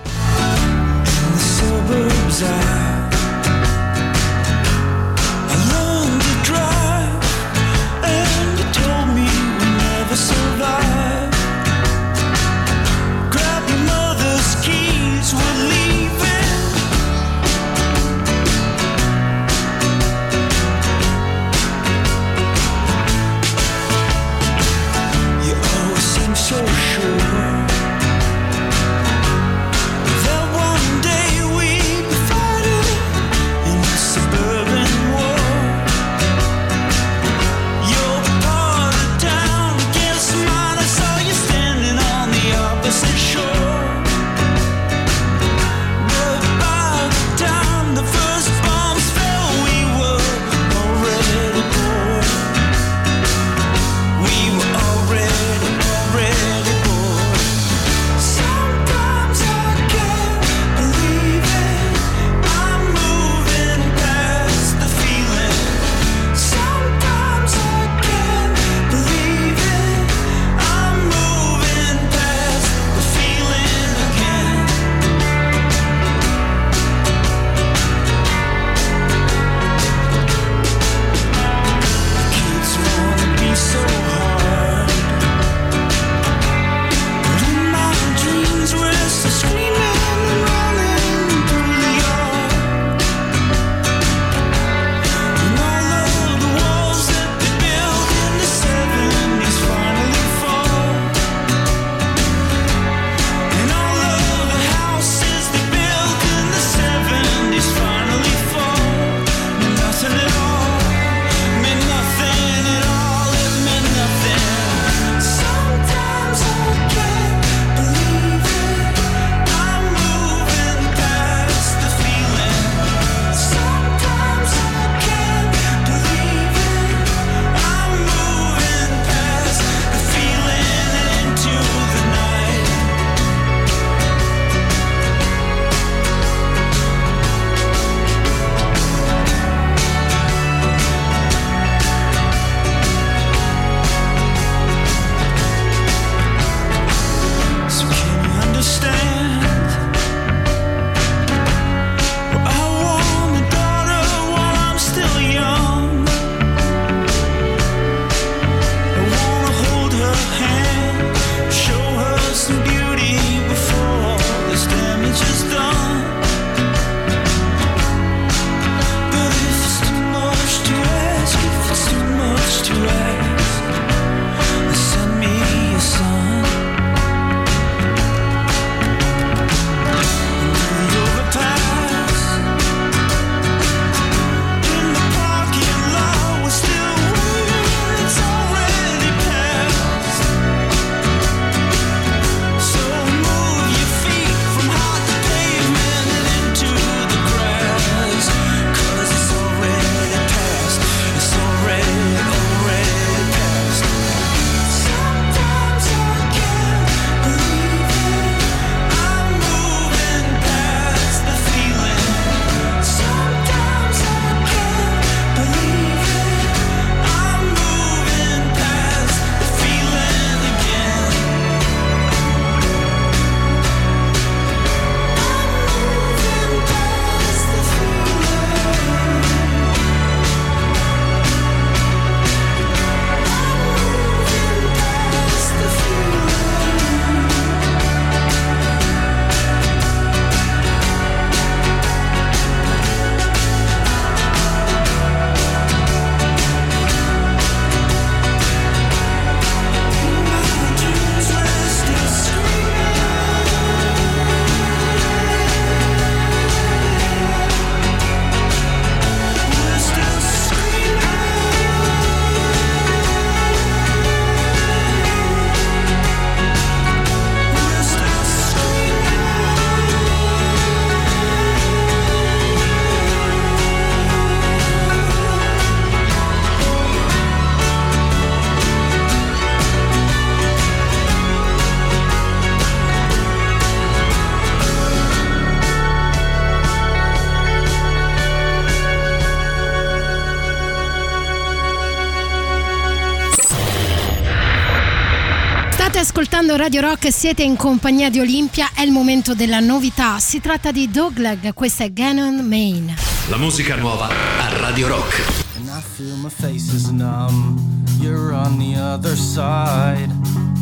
Radio Rock siete in compagnia di Olimpia, è il momento della novità. Si tratta di Dogleg, questa è Gannon Main. La musica nuova a Radio Rock. And I feel my face is numb. You're on the other side.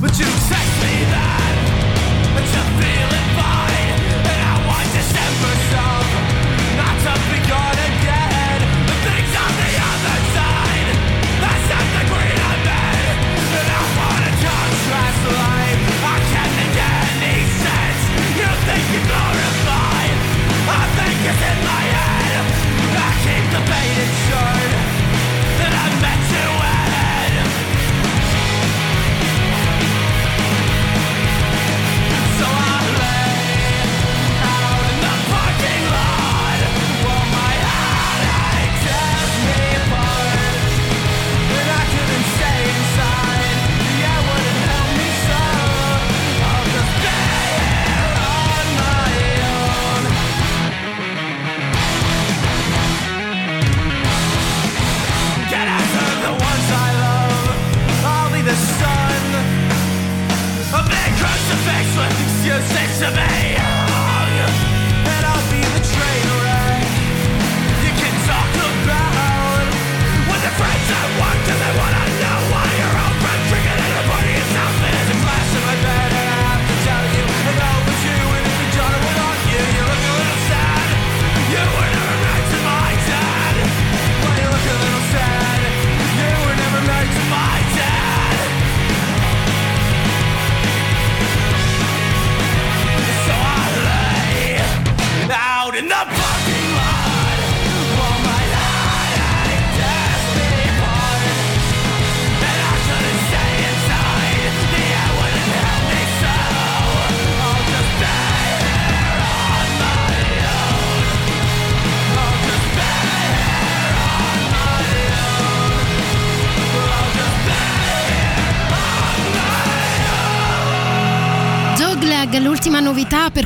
But you text me that But you're feeling fine And I want December song Not to be gone again The things on the other side set the green on bed And I wanna contrast life think glorified. I think it's in my head. I keep debating short That I met you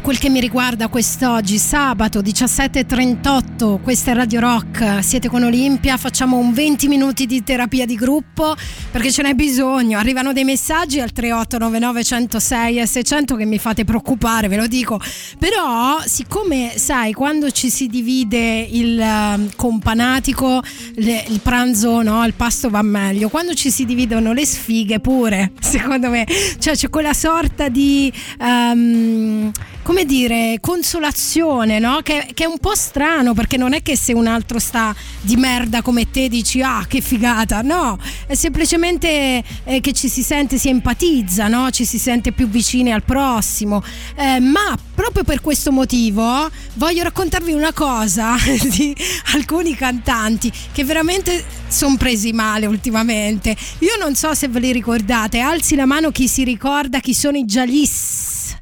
quel che mi riguarda quest'oggi, sabato 17.38, questa è Radio Rock, siete con Olimpia, facciamo un 20 minuti di terapia di gruppo perché ce n'è bisogno, arrivano dei messaggi al 3899 106 e 600 che mi fate preoccupare, ve lo dico, però siccome sai quando ci si divide il eh, companatico, il pranzo, no, il pasto va meglio, quando ci si dividono le sfighe pure, secondo me, cioè c'è quella sorta di ehm, come dire, consolazione, no? Che, che è un po' strano perché non è che se un altro sta di merda come te dici ah che figata, no, è semplicemente eh, che ci si sente, si empatizza, no? Ci si sente più vicini al prossimo. Eh, ma proprio per questo motivo voglio raccontarvi una cosa di alcuni cantanti che veramente sono presi male ultimamente. Io non so se ve li ricordate, alzi la mano chi si ricorda chi sono i Jalis.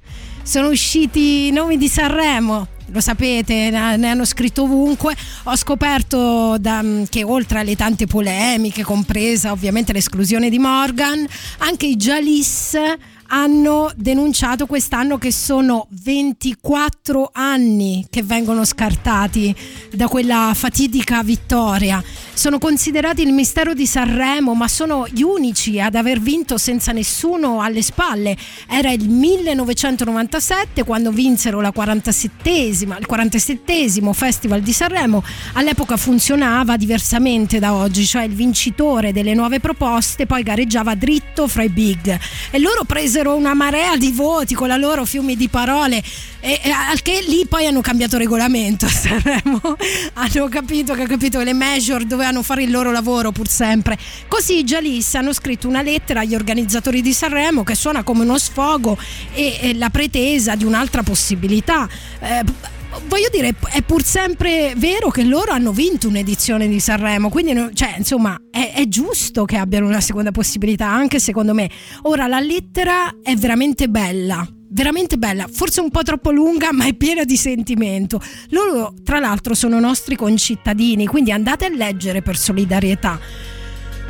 Sono usciti i nomi di Sanremo. Lo sapete, ne hanno scritto ovunque. Ho scoperto da- che oltre alle tante polemiche, compresa ovviamente l'esclusione di Morgan, anche i Jalis hanno denunciato quest'anno che sono 24 anni che vengono scartati da quella fatidica vittoria. Sono considerati il mistero di Sanremo, ma sono gli unici ad aver vinto senza nessuno alle spalle. Era il 1997 quando vinsero la 47esima, il 47esimo Festival di Sanremo. All'epoca funzionava diversamente da oggi, cioè il vincitore delle nuove proposte poi gareggiava dritto fra i big e loro presero una marea di voti con la loro fiumi di parole. E, e al che lì poi hanno cambiato regolamento Sanremo. Hanno capito che, capito le major dovevano fare il loro lavoro pur sempre. Così i Jalis hanno scritto una lettera agli organizzatori di Sanremo che suona come uno sfogo e, e la pretesa di un'altra possibilità. Eh, voglio dire, è pur sempre vero che loro hanno vinto un'edizione di Sanremo, quindi cioè, insomma è, è giusto che abbiano una seconda possibilità, anche secondo me. Ora la lettera è veramente bella. Veramente bella, forse un po' troppo lunga, ma è piena di sentimento. Loro, tra l'altro, sono nostri concittadini, quindi andate a leggere per solidarietà.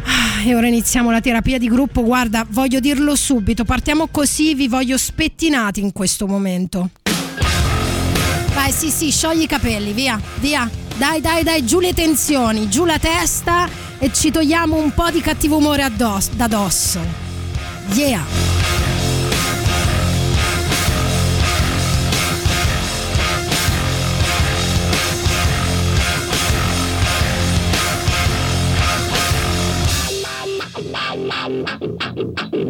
Ah, E ora iniziamo la terapia di gruppo. Guarda, voglio dirlo subito, partiamo così, vi voglio spettinati in questo momento. Vai, sì, sì, sciogli i capelli, via, via. Dai, dai, dai, giù le tensioni, giù la testa e ci togliamo un po' di cattivo umore addosso, da dosso. Yeah.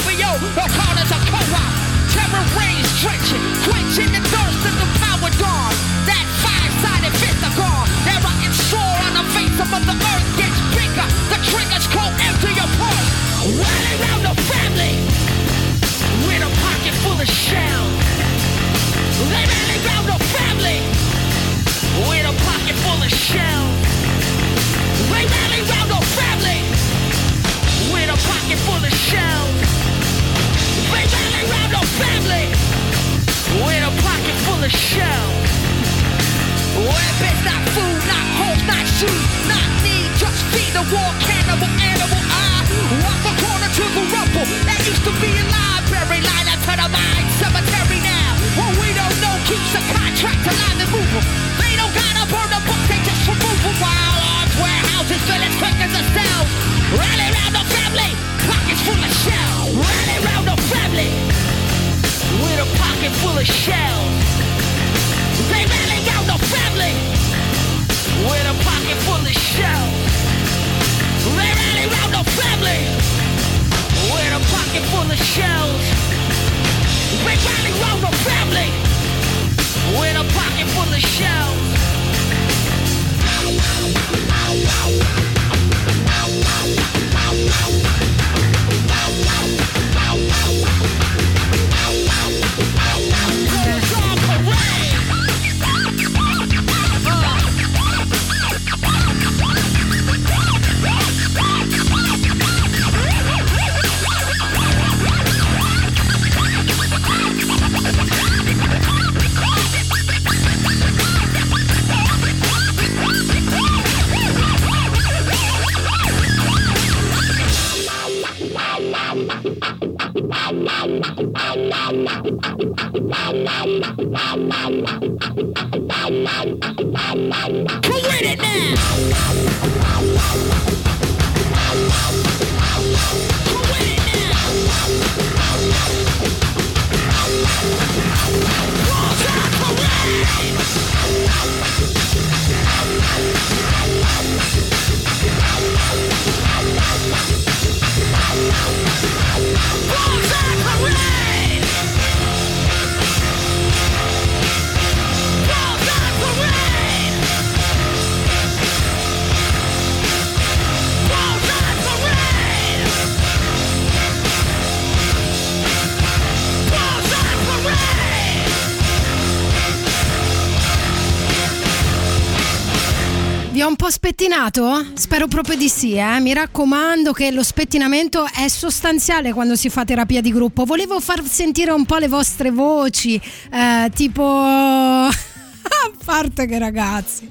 no copio, no corners of co-op. Terror rains drenching, quenching the thirst of the power dawn. That five-sided gone. That rotten sore on the face of Mother Earth gets bigger. The triggers go empty your pulse. Rally round the family with a pocket full of shells. They rally round the family with a pocket full of shells. They rally round the family with a pocket full of shells. A pocket full of not food, not not shoes, not need, just feed the war cannibal animal. I walk the corner to the rubble that used to be a library, to the cemetery now. What we don't know keeps contract alive and moving. They don't gotta burn book, they just. While arms, warehouses, fill as quick as. Rally round the family, pockets full of shells. Rally round the family with a pocket full of shells. They rally round the family with a pocket full of shells. They rally round the family with a pocket full of shells. They rally round the family with a pocket full of shells. Who with it now? Spettinato? Spero proprio di sì, eh. Mi raccomando che lo spettinamento è sostanziale quando si fa terapia di gruppo. Volevo far sentire un po' le vostre voci, eh, tipo... A parte che ragazzi,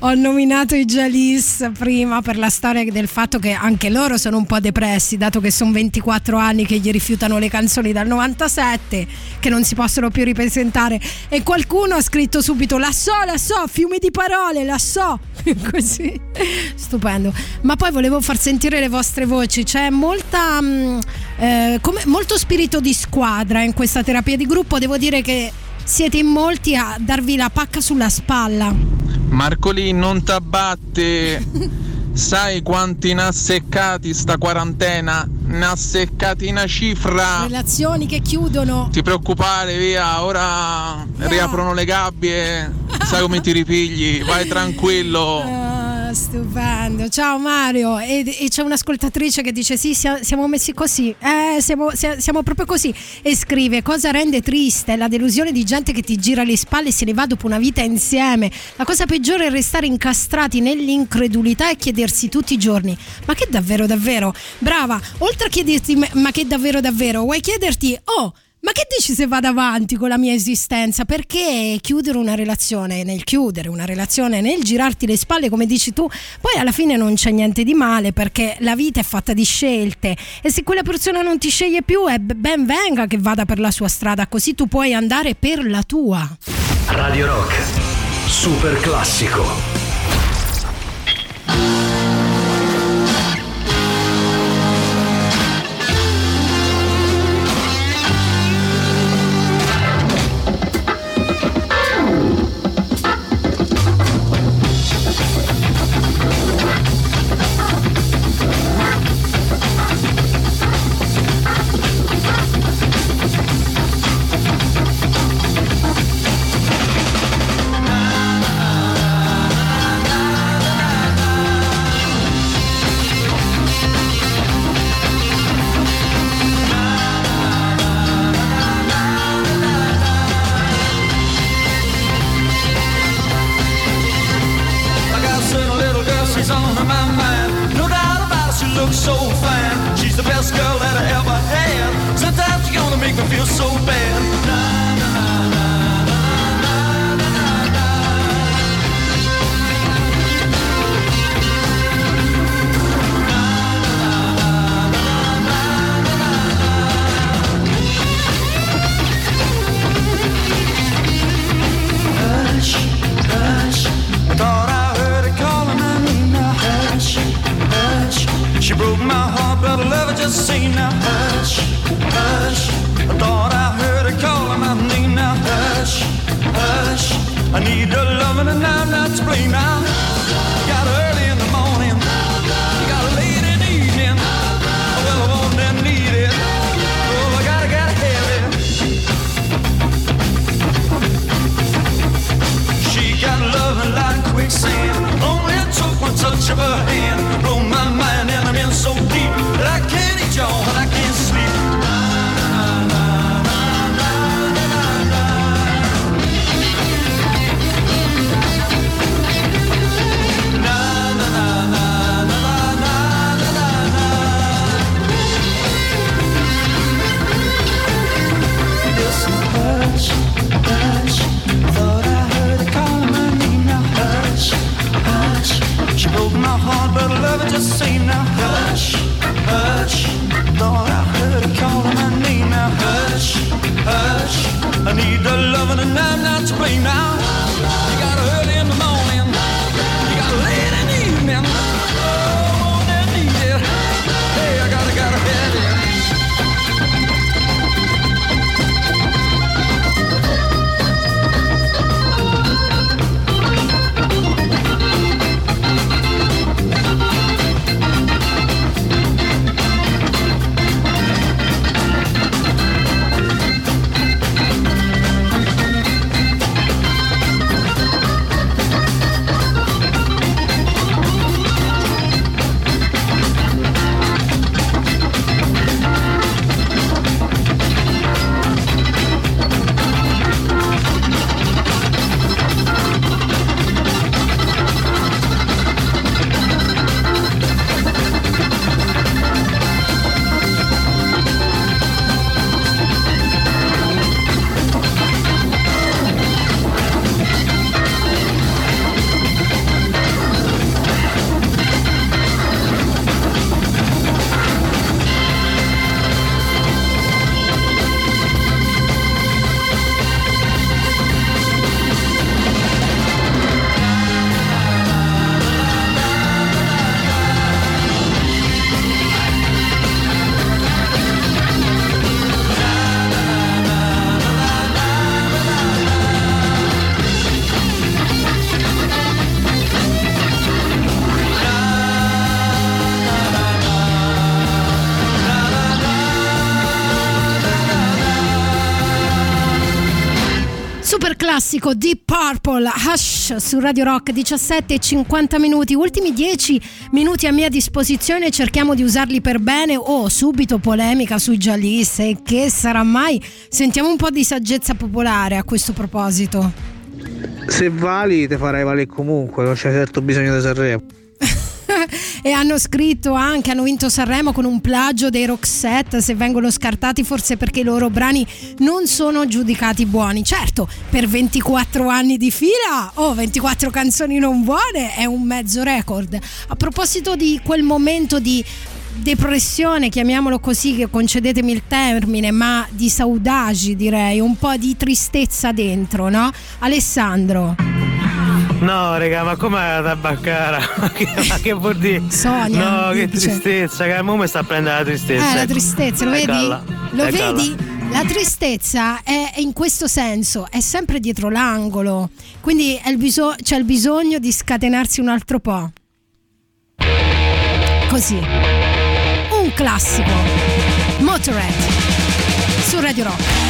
ho nominato i Jalis prima per la storia del fatto che anche loro sono un po' depressi, dato che sono 24 anni che gli rifiutano le canzoni dal 97, che non si possono più ripresentare. E qualcuno ha scritto subito: La so, la so, fiumi di parole, la so. Così, stupendo. Ma poi volevo far sentire le vostre voci. C'è molta, mm, eh, come- molto spirito di squadra in questa terapia di gruppo. Devo dire che siete in molti a darvi la pacca sulla spalla. Marcolì, non t'abbatte. Sai quanti ne ha seccati sta quarantena? Ne ha seccati una cifra. Relazioni che chiudono. Ti preoccupare, via, ora riaprono le gabbie. Sai come ti ripigli? Vai tranquillo. Ah, stupendo. Ciao Mario. E, e c'è un'ascoltatrice che dice: Sì, sia- siamo messi così. Eh, siamo, sia- siamo proprio così. E scrive: Cosa rende triste? La delusione di gente che ti gira le spalle e se ne va dopo una vita insieme. La cosa peggiore è restare incastrati nell'incredulità e chiedersi tutti i giorni: Ma che davvero, davvero? Brava, oltre a chiederti: ma che davvero, davvero? Vuoi chiederti: Oh. Ma che dici se vado avanti con la mia esistenza? Perché chiudere una relazione, nel chiudere una relazione, nel girarti le spalle, come dici tu, poi alla fine non c'è niente di male perché la vita è fatta di scelte e se quella persona non ti sceglie più, è ben venga che vada per la sua strada, così tu puoi andare per la tua. Radio Rock, super classico. 受犯。Classico Deep Purple Hush su Radio Rock 17 e 50 minuti. Ultimi 10 minuti a mia disposizione cerchiamo di usarli per bene. Oh subito polemica sui giallis e che sarà mai. Sentiamo un po' di saggezza popolare a questo proposito. Se vali te farai valere comunque, non c'è certo bisogno di Sanremo. E hanno scritto anche, hanno vinto Sanremo con un plagio dei Roxette, se vengono scartati forse perché i loro brani non sono giudicati buoni. Certo, per 24 anni di fila, oh 24 canzoni non buone, è un mezzo record. A proposito di quel momento di depressione, chiamiamolo così, concedetemi il termine, ma di saudagi direi, un po' di tristezza dentro, no? Alessandro. No, raga, ma com'è la tabaccara? ma che, vuol dire? Sonia, No, che dice. tristezza, che mo mi sta a prendere la tristezza. Eh, la ecco. tristezza, lo vedi? Lo eccola. vedi? La tristezza è è in questo senso, è sempre dietro l'angolo, quindi è il biso- c'è il bisogno di scatenarsi un altro po'. Così. Un classico. Motorhead. Su Radio Rock.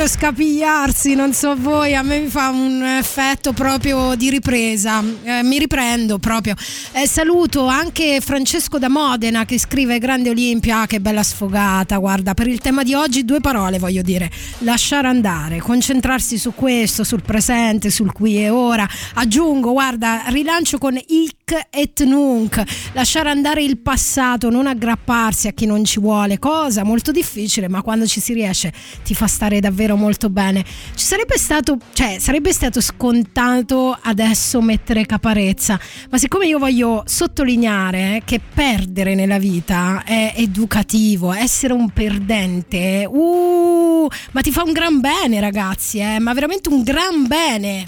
le scapigliarsi, non so voi, a me mi fa un effetto proprio di ripresa, Eh, mi riprendo proprio. Eh, saluto anche Francesco da Modena che scrive Grande Olimpia, ah, che bella sfogata, guarda, per il tema di oggi due parole voglio dire, lasciare andare, concentrarsi su questo, sul presente, sul qui e ora. Aggiungo, guarda, rilancio con Ic et Nunc, lasciare andare il passato, non aggrapparsi a chi non ci vuole, cosa molto difficile, ma quando ci si riesce ti fa stare davvero molto bene. Ci sarebbe stato, cioè, sarebbe stato scontato adesso mettere caparezza, ma siccome io voglio sottolineare che perdere nella vita è educativo, essere un perdente, uh, ma ti fa un gran bene, ragazzi, eh, ma veramente un gran bene.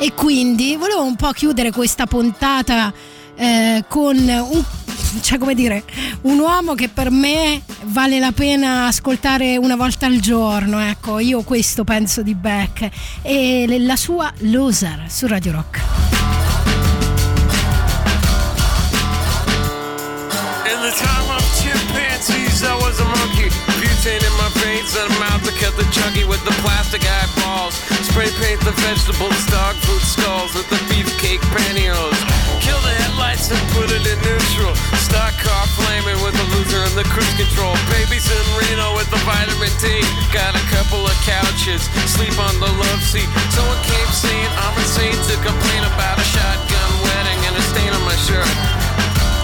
E quindi volevo un po' chiudere questa puntata eh, con un, cioè come dire, un uomo che per me vale la pena ascoltare una volta al giorno. Ecco, io questo penso di Beck. E la sua Loser su Radio Rock. In the time of chimpanzees, I was a monkey. Butane in my veins and a mouth to cut the chunky with the plastic eyeballs. Spray paint the vegetables, dog food skulls with the beefcake pantyhose. Headlights and put it in neutral. Stock car flaming with the loser in the cruise control. Baby's in Reno with the vitamin D. Got a couple of couches, sleep on the love seat. Someone came saying I'm insane to complain about a shotgun wedding and a stain on my shirt.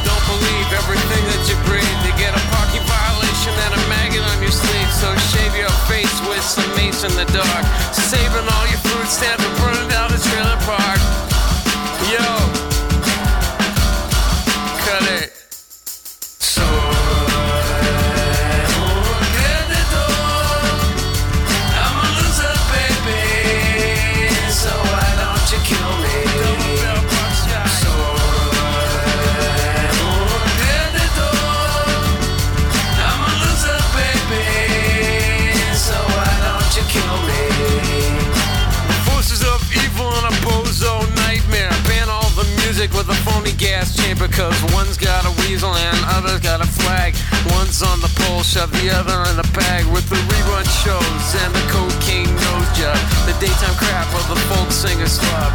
Don't believe everything that you breathe. You get a parking violation and a maggot on your sleeve. So shave your face with some mace in the dark. Saving all your food stamps and burning gas chamber. Cause one's got a weasel and other's got a flag. One's on the pole, shove the other in the bag. With the rerun shows and the cocaine nose job. The daytime crap of the folk singer's club.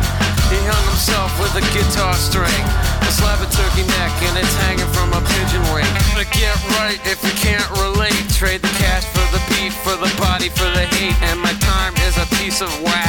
He hung himself with a guitar string. A slab of turkey neck and it's hanging from a pigeon wing. To get right if you can't relate. Trade the cash for the beef, for the body, for the hate. And my time is a piece of wax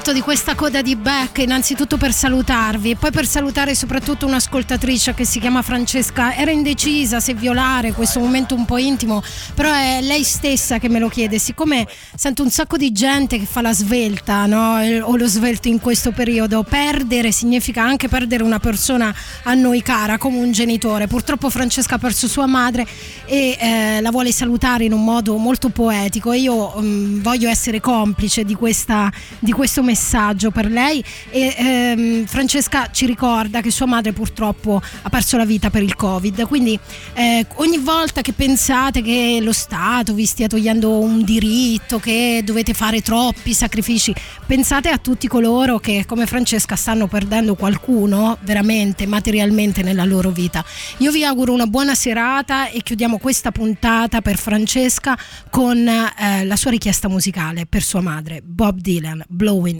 Approfitto di questa coda di Beck innanzitutto per salutarvi e poi per salutare soprattutto un'ascoltatrice che si chiama Francesca. Era indecisa se violare questo momento un po' intimo, però è lei stessa che me lo chiede. Siccome sento un sacco di gente che fa la svelta no? O lo svelto in questo periodo, perdere significa anche perdere una persona a noi cara come un genitore. Purtroppo Francesca ha perso sua madre e eh, la vuole salutare in un modo molto poetico. Io mm, voglio essere complice di, questa, di questo messaggio per lei e ehm, Francesca ci ricorda che sua madre purtroppo ha perso la vita per il Covid. Quindi eh, ogni volta che pensate che lo Stato vi stia togliendo un diritto, che dovete fare troppi sacrifici, pensate a tutti coloro che come Francesca stanno perdendo qualcuno veramente materialmente nella loro vita. Io vi auguro una buona serata e chiudiamo questa puntata per Francesca con eh, la sua richiesta musicale per sua madre, Bob Dylan, Blowing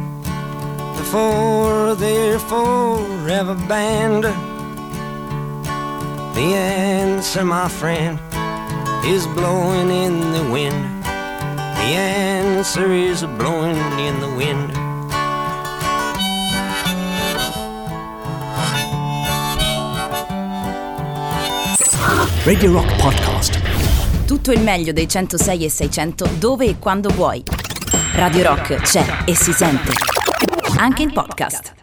before they're forever banned? The answer, my friend, is blowing in the wind. The answer is blowing in the wind. Radio Rock Podcast. Tutto il meglio dei 106 e 600 dove e quando vuoi. Radio Rock c'è e si sente. Anche in podcast.